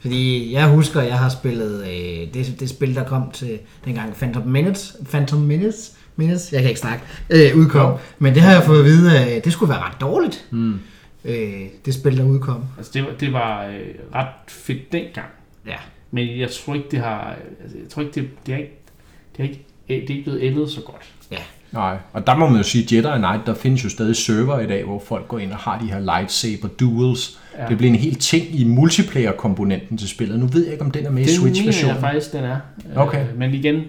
Fordi jeg husker, at jeg har spillet øh, det, det spil, der kom til dengang Phantom Minutes. Phantom Minutes? Minutes? Jeg kan ikke snakke. Øh, udkom. Jo. Men det har jeg fået at vide, at det skulle være ret dårligt. Mm. Øh, det spil, der udkom. Altså, det, var- det var øh, ret fedt dengang. Ja. Men jeg tror ikke, det har... Altså, jeg tror ikke, det, det er ikke... Det er ikke, det er ikke blevet ældet så godt. Nej, og der må man jo sige, Jedi Knight, der findes jo stadig server i dag, hvor folk går ind og har de her lightsaber duels. Ja. Ja. Det bliver en helt ting i multiplayer-komponenten til spillet. Nu ved jeg ikke, om den er med i Det mener Switch-versionen. jeg faktisk, den er. Okay. Øh, men igen,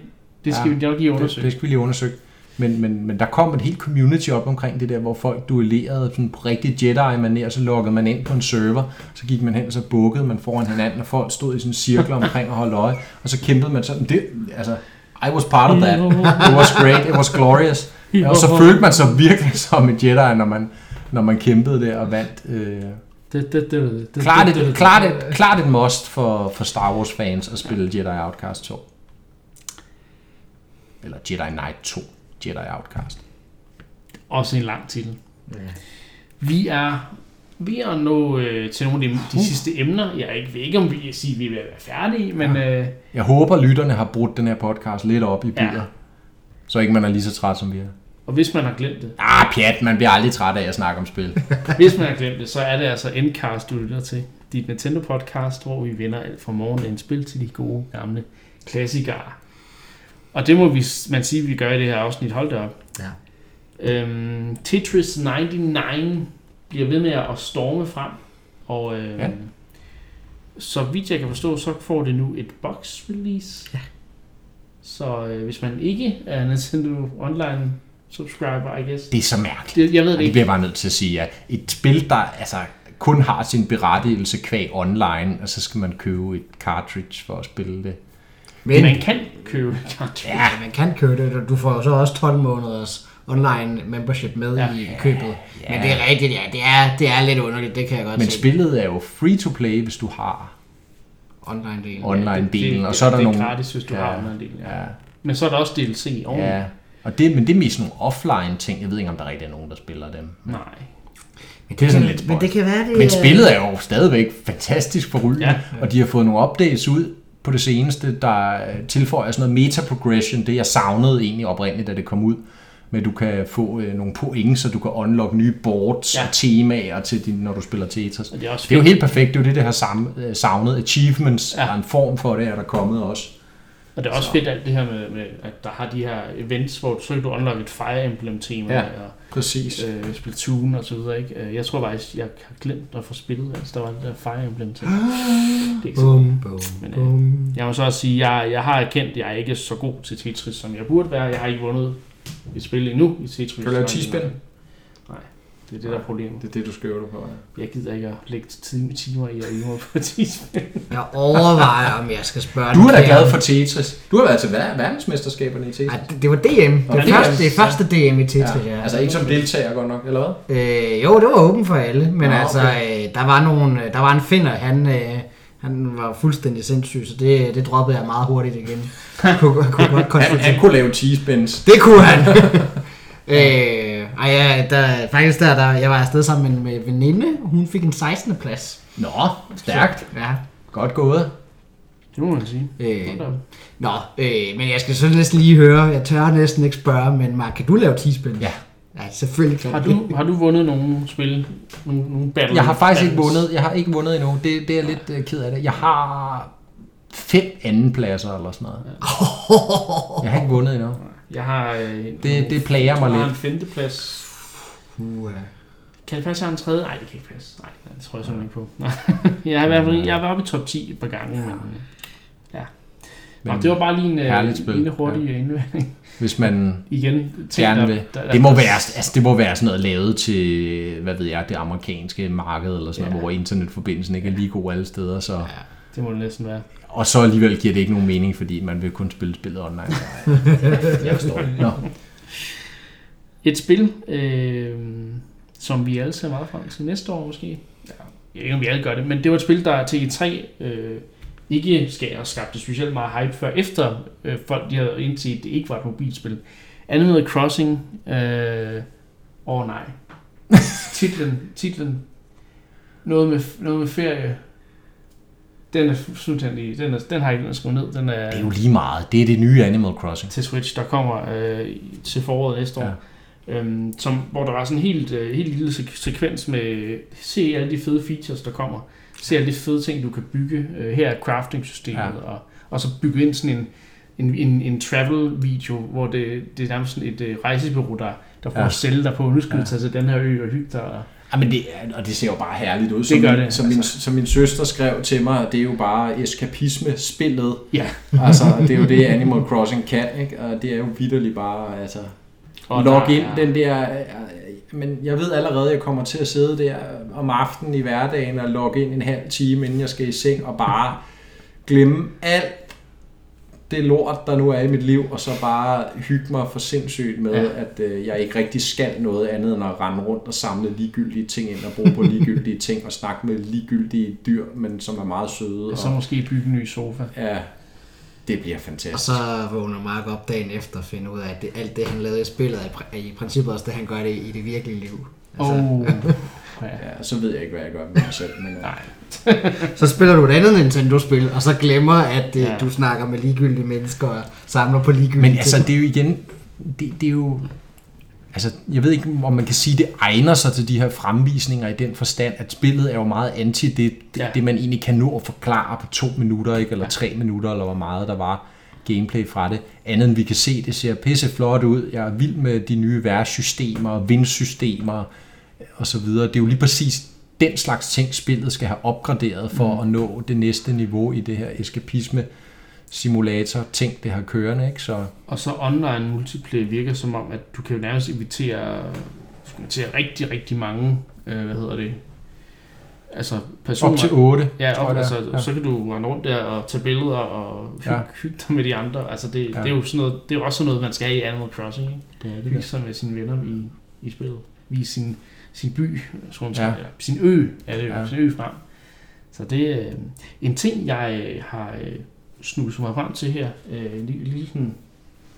det skal Ja, vi nok lige Det, undersøge. det skal vi lige undersøge. Men, men, men der kom et helt community op omkring det der, hvor folk duellerede sådan på rigtig Jedi-manér, så lukkede man ind på en server, så gik man hen, og så bukkede man foran hinanden, og folk stod i sådan cirkler omkring og holdt øje, og så kæmpede man sådan. Det, altså, I was part of that. It was great, it was glorious. Og så følte man sig virkelig [LAUGHS] som en Jedi, når man, når man kæmpede der og vandt. Øh, Det, det, det, det, det, klart, det, det, et, klart, et, klart et must for, for Star Wars fans at spille Jedi Outcast 2. Eller Jedi Knight 2. Jedi Outcast. Også en lang titel. Vi er ved at nå øh, til nogle af de, de sidste emner. Jeg ikke, ved ikke, om vi siger, at vi er ved at være færdige, men øh, Jeg håber, lytterne har brudt den her podcast lidt op i bidder. Ja. Så ikke man er lige så træt, som vi er. og hvis man har glemt det, Ah, pjat, man bliver aldrig træt af at snakke om spil. [LAUGHS] hvis man har glemt det, så er det altså Endcast, du lytter til. Dit Nintendo podcast, hvor vi vender alt fra morgen spil til de gode gamle klassikere. Og det må vi, man sige, vi gør i det her afsnit. Hold da op. Ja. Øhm, Tetris 99 bliver ved med at storme frem. Og øhm, Ja. så vidt jeg kan forstå, så får det nu et box release. Ja. Så øh, hvis man ikke er Nintendo Online subscriber, I guess. Det er så mærkeligt. Det, jeg ved det det ikke. bliver jeg bare nødt til at sige, at et spil, der altså, kun har sin berettigelse kvæg online, og så skal man købe et cartridge for at spille det. Men Man kan købe [LAUGHS] cartridge. ja, man kan købe det, og du får jo så også 12 måneders online membership med Ja. i købet. Men det er rigtigt, ja. Det er, det er lidt underligt, det kan jeg godt Men se. spillet er jo free to play, hvis du har Online-delen. online-delen, det, og så er der det nogle... er gratis, hvis du Ja, ja, har online del. Ja. Ja, Men så er der også DLC oven. ja. Og det, men det er mest nogle offline ting. Jeg ved ikke, om der rigtig er nogen, der spiller dem. Nej. Men Det er sådan kan- lidt Men spøjst. det kan være, det Men spillet er jo stadigvæk fantastisk forrygende, Ja. ja. og de har fået nogle updates ud på det seneste, der tilføjer sådan noget meta-progression, det jeg savnede egentlig oprindeligt, da det kom ud. Men du kan få øh, nogle point, så du kan unlock nye boards Ja. og temaer, til din, når du spiller Tetris. Og det er også Det er jo helt perfekt, det er jo det, der har sam- øh, savnet. Achievements, Ja. er en form for det, er der kommet også. Og det er også Så. fedt alt det her med, med, at der har de her events, hvor du så kan du unlock et Fire Emblem tema, Ja. og Præcis. øh, Splatoon og så videre, ikke? Øh, Jeg tror faktisk, jeg har glemt at få spillet, altså der var det der Fire Emblem til. Det er ikke Bum, bum, Men, øh, bum. Jeg må så også sige, jeg, jeg har erkendt, at jeg er ikke så god til Tetris, som jeg burde være. Jeg har ikke vundet et spil endnu i Tetris. Kan du lave 10 spil? Det er det, der er problemet. Det er det, du skriver dig på. Ja. Jeg gider ikke at lægge time, timer i at øve mig på 10 spil. Jeg overvejer, om jeg skal spørge Du er da glad for Tetris. Du har været til ver- verdensmesterskaberne i Tetris. Ej, det, det var DM. Det var første, det første DM i Tetris, ja. Altså ikke som deltager godt nok, eller hvad? Øh, jo, det var åben for alle, men Nå, altså, okay. øh, der var nogle, øh, der var en finder, han, øh, han var fuldstændig sindssyg, så det, det droppede jeg meget hurtigt igen. [LAUGHS] kunne, kunne godt Han, han kunne lave cheesebends. Det kunne han. [LAUGHS] øh, ej, ja, der, faktisk der, der, jeg var afsted sammen med en veninde, hun fik en 16. plads. Nå, stærkt. Ja. Godt gået. Det må man sige. Øh, nå, øh, men jeg skal så næsten lige høre, jeg tør næsten ikke spørge, men Mark, kan du lave t-spil? Ja. Ja, selvfølgelig kan Har du, har du vundet nogle spil? Nogle, nogle battle Jeg har faktisk ikke battles? vundet. Jeg har ikke vundet endnu. Det, det er jeg lidt øh, ked af det. Jeg har fem andenpladser eller sådan noget. Jeg har ikke vundet endnu. Jeg har... Øh, Det, det plager mig jeg har en lidt. femteplads. Uh, Kan det passe, jeg har en tredje? Nej, det kan ikke passe. Nej, det tror jeg simpelthen ikke på. [LAUGHS] Jeg har i hvert fald jeg været oppe i top 10 et par gange. Men, ja. Nå, Men det var bare lige en, øh, spil. en hurtig ja. indvending. Hvis man [LAUGHS] Igen, ting, gerne vil. der, der, Det må være, altså det må være sådan noget lavet til, hvad ved jeg, det amerikanske marked eller sådan Ja. noget, hvor internetforbindelsen ikke er lige god alle steder. Så. Det må det næsten være. Og så alligevel giver det ikke nogen mening, fordi man vil kun spille spillet online. [LAUGHS] Jeg forstår det. Nå. Et spil, øh, som vi alle ser meget frem til næste år måske. Ja, jeg ved ikke, om vi alle gør det, men det var et spil, der TG3 øh, ikke skal skabte specielt meget hype før, efter øh, folk de havde indset, at det ikke var et mobilspil. Animal Crossing, øh, åh oh, nej. [LAUGHS] titlen, titlen, noget med, noget med ferie. Den er fuldstændig, den, er, den har ikke skrevet ned. Den er, Det er jo lige meget. Det er det nye Animal Crossing. til Switch, der kommer øh, til foråret næste år. Ja. Øhm, som, hvor der var sådan en helt, øh, helt lille sek- sekvens med, se alle de fede features, der kommer. Se alle de fede ting, du kan bygge. Øh, her er crafting-systemet, ja. Og, og så bygge ind sådan en, en, en, en travel-video, hvor det, det er nærmest sådan et øh, rejsebureau, der, der får ja. At sælge dig på, nu skal ja. Ja. du tage til den her ø og hygge dig. Og, Ja, men det, og det ser jo bare herligt ud. Det Som, gør min, det, Som, min, altså. som min søster skrev til mig, det er jo bare eskapisme-spillet. ja. Altså, det er jo det, Animal Crossing kan, ikke? Og det er jo vidderligt bare, altså... Og log der ind er- den der... øh, Men jeg ved allerede, at jeg kommer til at sidde der om aftenen i hverdagen og logge ind en halv time, inden jeg skal i seng, og bare glemme alt det lort, der nu er i mit liv, og så bare hygge mig for sindssygt med, Ja. at øh, jeg ikke rigtig skal noget andet end at rende rundt og samle ligegyldige ting ind og bruge på ligegyldige [LAUGHS] ting og snakke med ligegyldige dyr, men som er meget søde. Og så Og, måske bygge en ny sofa. ja, det bliver Og fantastisk. så vågner Mark op dagen efter og finder ud af, at det, alt det, han lavede i spillet, er er i princippet også det, han gør det i det virkelige liv. Altså, Oh. [LAUGHS] ja. Ja, så ved jeg ikke, hvad jeg gør med mig selv. Men, øh, Nej. Så spiller du et andet Nintendo-spil, og så glemmer, at øh, Ja. du snakker med ligegyldige mennesker og samler på ligegyldige Men altså, det er jo igen, det, det er jo, altså, jeg ved ikke, om man kan sige, det egner sig til de her fremvisninger i den forstand, at spillet er jo meget anti det, det, Ja. ja. det man egentlig kan nå at forklare på to minutter, ikke? eller Ja. tre minutter, eller hvor meget der var gameplay fra det. Andet end vi kan se, det ser pisse flot ud. Jeg er vild med de nye værtssystemer, vindsystemer og så videre. Det er jo lige præcis den slags ting, spillet skal have opgraderet for mm. at nå det næste niveau i det her eskapisme simulator ting, det har kørende, ikke? Så Og så online multiplayer virker som om, at du kan jo nærmest invitere, invitere rigtig, rigtig mange, øh, hvad hedder det, altså personer. op til 8, Ja, op, jeg, altså, Ja. så kan du rende rundt der og tage billeder og hygge, Ja. [LAUGHS] hygge dig med de andre. Altså det, ja. Det, er jo sådan noget, det er også sådan noget, man skal i Animal Crossing. Ikke? det er det. Hygge sig med sine venner i, i spillet. Vise sin, sin by, jeg, Ja. ja. sin ø, er det jo, Ja. sin ø frem. Så det er øh, en ting, jeg øh, har øh, snuset mig frem til her, øh, en lille, lille sådan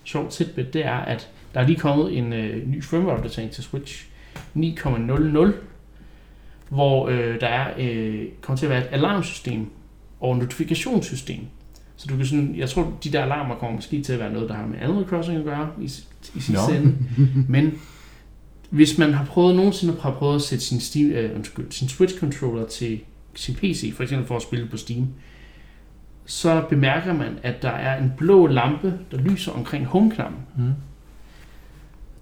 sjov tidbit, det er, at der er lige kommet en øh, ny firmware-opdatering til Switch 9.00, hvor øh, der er, øh, kommer til at være et alarmsystem og notifikationssystem. Så du kan sådan, jeg tror, de der alarmer kommer måske til at være noget, der har med Animal Crossing at gøre i, i sin Nå. sende. [LAUGHS] Men hvis man har prøvet, nogensinde har prøvet at sætte sin, Steam, øh, undskyld, sin Switch-controller til sin PC, for eksempel for at spille på Steam, så bemærker man, at der er en blå lampe, der lyser omkring home-knappen. Mm.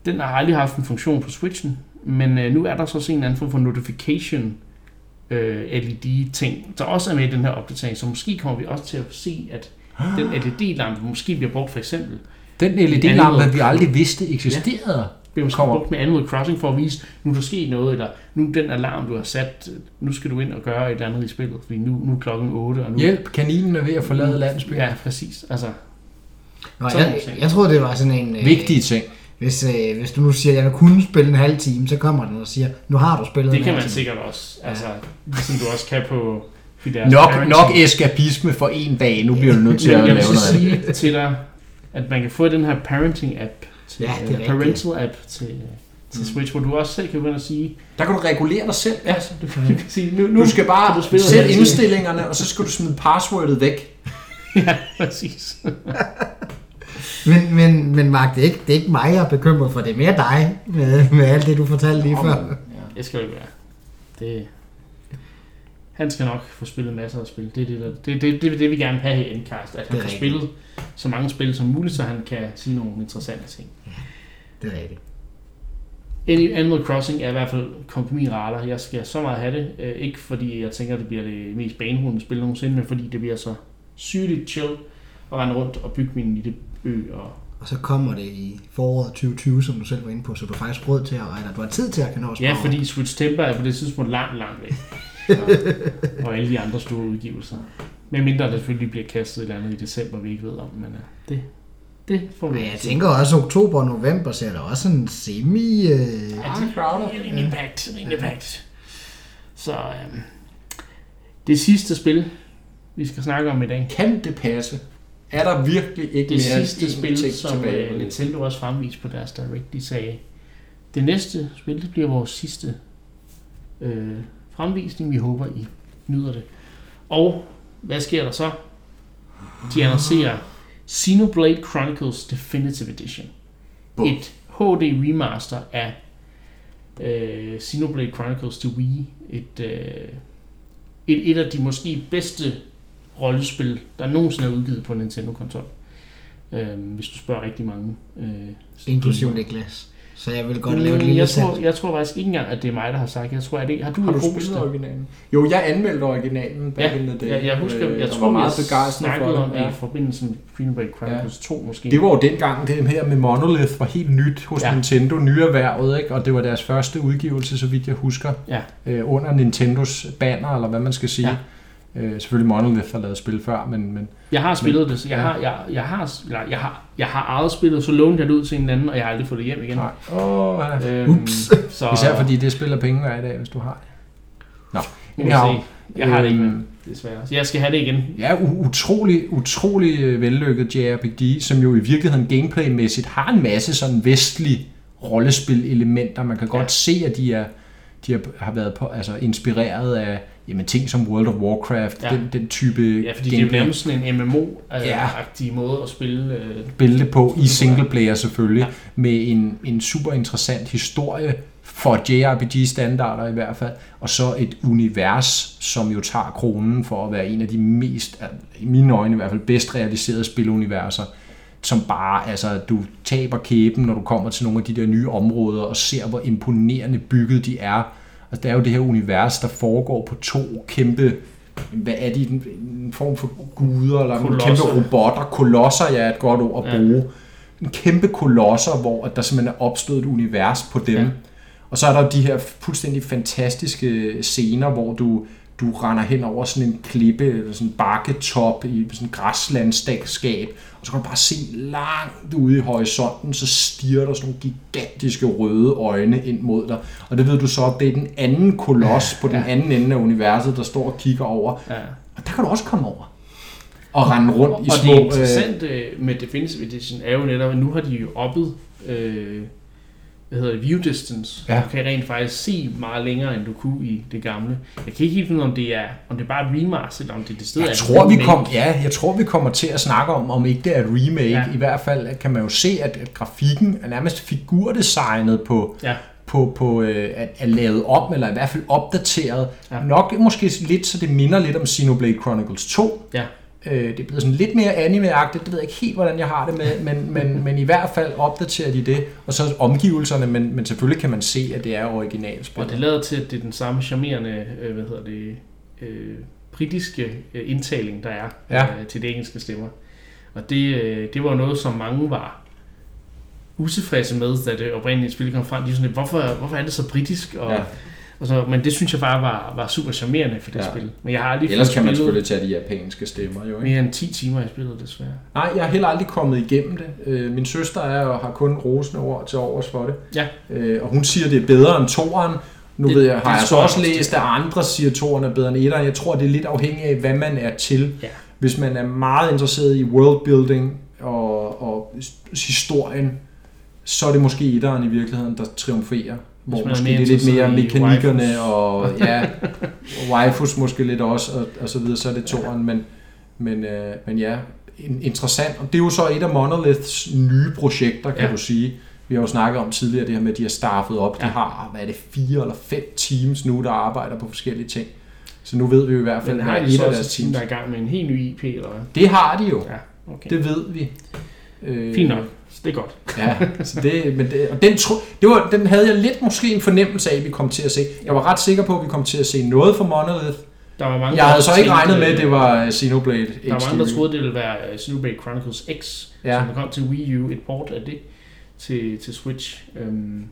Den har aldrig haft en funktion på Switchen, men øh, nu er der så også en anden form for notification øh, LED-ting, der også er med i den her opdatering, så måske kommer vi også til at se, at den [GASPS] LED-lampe måske bliver brugt for eksempel, Den LED-lampe, vi aldrig vidste eksisterede. Bliver måske Kommer. brugt med Animal Crossing for at vise, nu er der sket noget, eller nu er den alarm, du har sat, nu skal du ind og gøre et eller andet i spillet, fordi nu, nu er klokken 8, og nu... Hjælp, kaninen er ved at forlade landsbyen. Ja, præcis. Altså, Nå, Sådan jeg, jeg troede, det var sådan en... øh, Vigtige ting. Hvis, øh, hvis du nu siger, at jeg vil kunne spille en halv time, så kommer den og siger, nu har du spillet det en kan halv man time. sikkert også. Altså, ligesom du også kan på de der Nok, parenting- nok eskapisme for en dag. Nu bliver du nødt til at jeg lave vil så noget. sige til dig, at man kan få den her parenting-app, til, Ja, det er eller rigtigt. parental-app til, til Switch, hvor du også selv kan ind og sige, Der kan du regulere dig selv. ja, du kan, du kan sige, nu, nu Du skal bare du sætte indstillingerne, og så skal du smide passwordet væk. [LAUGHS] ja, præcis. [LAUGHS] Men, men, men Mark, det er, ikke, det er ikke mig, jeg er bekymret for. Det er mere dig, med, med alt det, du fortalte lige før. Det skal jo ikke være. Det, han skal nok få spillet masser af spil. Det er det, der, det, det, det, det vi gerne vil have i Endcast, at han er får rigtigt. spillet så mange spil som muligt, så han kan sige nogle interessante ting. Det er rigtigt. Animal Crossing er i hvert fald kompromisrater. Jeg skal så meget have det. Øh, ikke fordi jeg tænker, at det bliver det mest baneholdende spil nogensinde, men fordi det bliver så sygeligt chill at rende rundt og bygge min lille ø. Og, Og så kommer det i foråret 2020, som du selv var inde på, så du har faktisk råd til at, eller du har tid til at kan nå at ja, fordi Switch Temper er på det tidspunkt langt, langt væk. [LAUGHS] [LAUGHS] og, alle de andre store udgivelser. Men mindre der selvfølgelig bliver kastet et eller andet i december, vi ikke ved om. Men uh, det, det får vi Men jeg tænker også, oktober og november ser der også en semi... Øh, Ja, det er rimelig pagt, rimelig pagt. Så øhm, det sidste spil, vi skal snakke om i dag, Kan det passe? Er der virkelig ikke det mere sidste spil, ting som tilbage? øh, Nintendo også fremviste på deres Direct, de sagde, det næste spil, det bliver vores sidste øh, fremvisning. Vi håber, I nyder det. Og hvad sker der så? De annoncerer Xenoblade Chronicles Definitive Edition. Bum. Et HD remaster af øh, Xenoblade Chronicles til Wii. Et, øh, et, et af de måske bedste rollespil, der nogensinde er udgivet på en Nintendo-konsol. Øh, hvis du spørger rigtig mange. Øh, inklusiv. Niklas. Så jeg vil godt lave et lille jeg, tror, jeg tror faktisk ikke engang, at det er mig, der har sagt. Jeg tror, at det har du, Har du spillet det? originalen? Jo, jeg anmeldte originalen back Ja, in the day. jeg, jeg husker, Øh, jeg tror, meget begejstret snakket for om det. Ja. i forbindelse med Xenoblade Chronicles 2 måske. Det var jo dengang, det her med Monolith var helt nyt hos Ja. ja. Nintendo, nyerhvervet, ikke? og det var deres første udgivelse, så vidt jeg husker, Ja. øh, under Nintendos banner, eller hvad man skal sige. Ja. Øh, selvfølgelig Monolith har lavet spil før, men, men Jeg har spillet det, så jeg Ja. har, jeg, jeg har, eller jeg har, jeg har ejet spillet, så lånte jeg det ud til en anden, og jeg har aldrig fået det hjem igen. nej. Ja. Øhm, Ups. Så, Især fordi det spiller penge hver dag, hvis du har det. Nå, anyhow. Jeg har det ikke, øhm, med, desværre. Så jeg skal have det igen. Ja, utrolig, utrolig øh, vellykket JRPG, som jo i virkeligheden gameplaymæssigt har en masse sådan vestlige rollespil-elementer. Man kan Ja. godt se, at de, er, de har, har været på, altså inspireret af jamen, ting som World of Warcraft, Ja. den, den type Ja, fordi det er jo nærmest sådan en MMO-agtig Ja. måde at spille. Øh, billede på i singleplayer selvfølgelig, ja. med en, en super interessant historie for JRPG-standarder i hvert fald, og så et univers, som jo tager kronen for at være en af de mest, i mine øjne i hvert fald, bedst realiserede spiluniverser, som bare, altså, du taber kæben, når du kommer til nogle af de der nye områder, og ser, hvor imponerende bygget de er. Altså, det er jo det her univers, der foregår på to kæmpe, hvad er de, en, en form for guder, eller en Kolosser. kæmpe robotter, kolosser, ja, er et godt ord at Ja. bruge. En kæmpe kolosser, hvor at der simpelthen er opstået et univers på dem. Ja. Ja. Og så er der jo de her fuldstændig fantastiske scener, hvor du, du render hen over sådan en klippe, eller sådan en bakketop i sådan et græslandskab, og så kan du bare se langt ude i horisonten, så stiger der sådan nogle gigantiske røde øjne ind mod dig. Og det ved du så, det er den anden koloss på den anden ende af universet, der står og kigger over. ja. Og der kan du også komme over. Og rende rundt i og små... det øh, interessante med Definitive Edition er jo netop, at nu har de jo oppet øh, hvad hedder det, view distance. Ja. Du kan rent faktisk se meget længere, end du kunne i det gamle. Jeg kan ikke helt finde om det er, om det er bare et remaster, eller om det er det sted Jeg tror, vi kom, ja, jeg tror, vi kommer til at snakke om, om ikke det er et remake. Ja. I hvert fald kan man jo se, at, at grafikken er nærmest figurdesignet på, Ja. på, på øh, at, er lavet om, eller i hvert fald opdateret. Ja. Nok måske lidt, så det minder lidt om Xenoblade Chronicles 2. Ja. Øh, det er blevet sådan lidt mere anime-agtigt, det ved jeg ikke helt, hvordan jeg har det med, men, [LAUGHS] men, men i hvert fald opdaterer de det, og så omgivelserne, men, men selvfølgelig kan man se, at det er originalspil. Og det lader til, at det er den samme charmerende, øh, hvad hedder det, øh, britiske øh, indtaling, der er Ja. øh, til de engelske stemmer. Og det, øh, det var noget, som mange var utilfredse med, da det oprindelige spil kom frem. De var sådan hvorfor, hvorfor er det så britisk? Og, Ja. Og så, men det synes jeg bare var, var super charmerende for det Ja. spil. Men jeg har aldrig Ellers kan man selvfølgelig tage de japanske stemmer, jo ikke? mere end 10 timer i spillet, desværre. Nej, jeg har heller aldrig kommet igennem det. Øh, Min søster er og har kun rosende ord til overs for det. Ja. Øh, Og hun siger, det er bedre end toeren. Nu Det- ved jeg, det har jeg så også læst, at andre siger, at toeren er bedre end etteren. Jeg tror, det er lidt afhængigt af, hvad man er til. Ja. Hvis man er meget interesseret i worldbuilding og, og historien, så er det måske etteren i virkeligheden, der triumferer. Hvor man er måske mere det er lidt mere mekanikkerne og ja, [LAUGHS] waifus måske lidt også, og, og så videre, så er det toeren. Men, men, øh, men ja, in- interessant. Og det er jo så et af Monoliths nye projekter, kan Ja. du sige. Vi har jo snakket om tidligere det her med, at de har staffet op. Ja. De har, hvad er det, fire eller fem teams nu, der arbejder på forskellige ting. Så nu ved vi jo i hvert fald, hvad de et af deres teams. der er i gang med en helt ny IP, eller hvad? Det har de jo. Ja, okay. Det ved vi. Øh, Fint nok. Så det er godt. Ja, så det, men det, og den, tro, det var, den havde jeg lidt måske en fornemmelse af, at vi kom til at se. Jeg var ret sikker på, at vi kom til at se noget fra Monolith. Der var mange, Jeg havde så ikke regnet med, øh, at det var Xenoblade Der var mange, der troede, det ville være øh, Xenoblade Chronicles X, ja. Som kom til Wii U, et port af det til, til Switch. Øhm,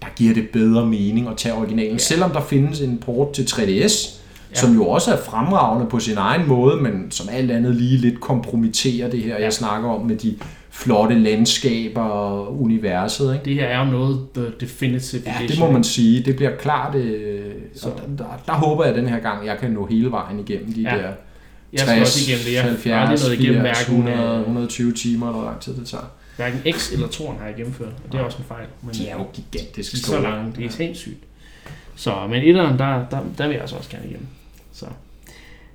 Der giver det bedre mening at tage originalen. Ja. Selvom der findes en port til 3DS, Ja. som jo også er fremragende på sin egen måde, men som alt andet lige lidt kompromitterer det her, ja. jeg snakker om med de flotte landskaber og universet. Ikke? det her er jo noget, the definitive Ja, det må man sige. Det bliver klart. Øh, Så. og der, der, der håber jeg den her gang, jeg kan nå hele vejen igennem de Ja. der Jeg skal også igennem det. Jeg har 70, aldrig nået igennem 80, hverken, 100, øh, 120 timer, eller hvor lang tid det tager. hverken X eller Toren har jeg gennemført, og det er også en fejl. Men, De er jo gigantisk er så store. lange, det er sindssygt. Så, men etteren, der, der, der vil jeg altså også gerne igennem. Så.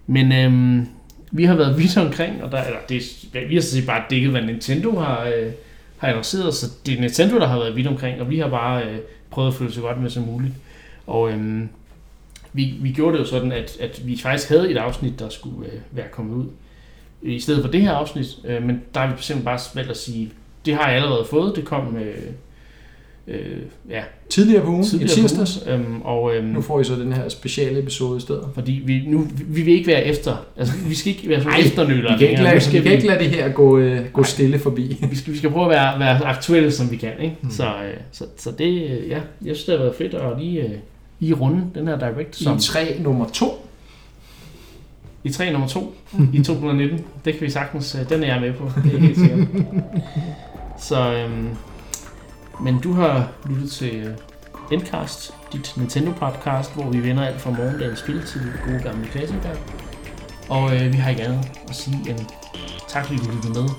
Men øhm, vi har været vidt omkring, og der, eller det, vi har så bare dækket, hvad Nintendo har, øh, har annonceret, så det er Nintendo, der har været vidt omkring, og vi har bare øh, prøvet at følge så godt med som muligt. Og øh, vi, vi gjorde det jo sådan, at, at vi faktisk havde et afsnit, der skulle øh, være kommet ud, i stedet for det her afsnit, øh, men der har vi simpelthen bare valgt at sige, det har jeg allerede fået, det kom øh, øh, ja, Tidligere på ugen, i tidligere på tirsdags. ugen, øhm, og øhm, Nu får I så den her speciale episode i stedet. fordi vi, nu, vi vil ikke være efter, altså vi skal ikke være sådan efternøler. Vi kan ikke lade, Nu vi skal kan ikke lade det her gå, øh, gå stille forbi. vi skal, vi skal prøve at være, være aktuelle, som vi kan. Ikke? Mm. Mm. Så, øh, så, så det, øh, ja, jeg synes, det har været fedt at lige, øh, lige runde den her Direct som I 3 nummer 2. i 3 nummer 2 i 2019. Det kan vi sagtens, øh, den er jeg med på, det er helt sikkert. [LAUGHS] Så, øhm, men du har lyttet til Endcast, dit Nintendo-podcast, hvor vi vender alt fra morgendagens spil til de gode gamle klassikere. Og øh, vi har ikke andet at sige end tak, fordi du lyttede med.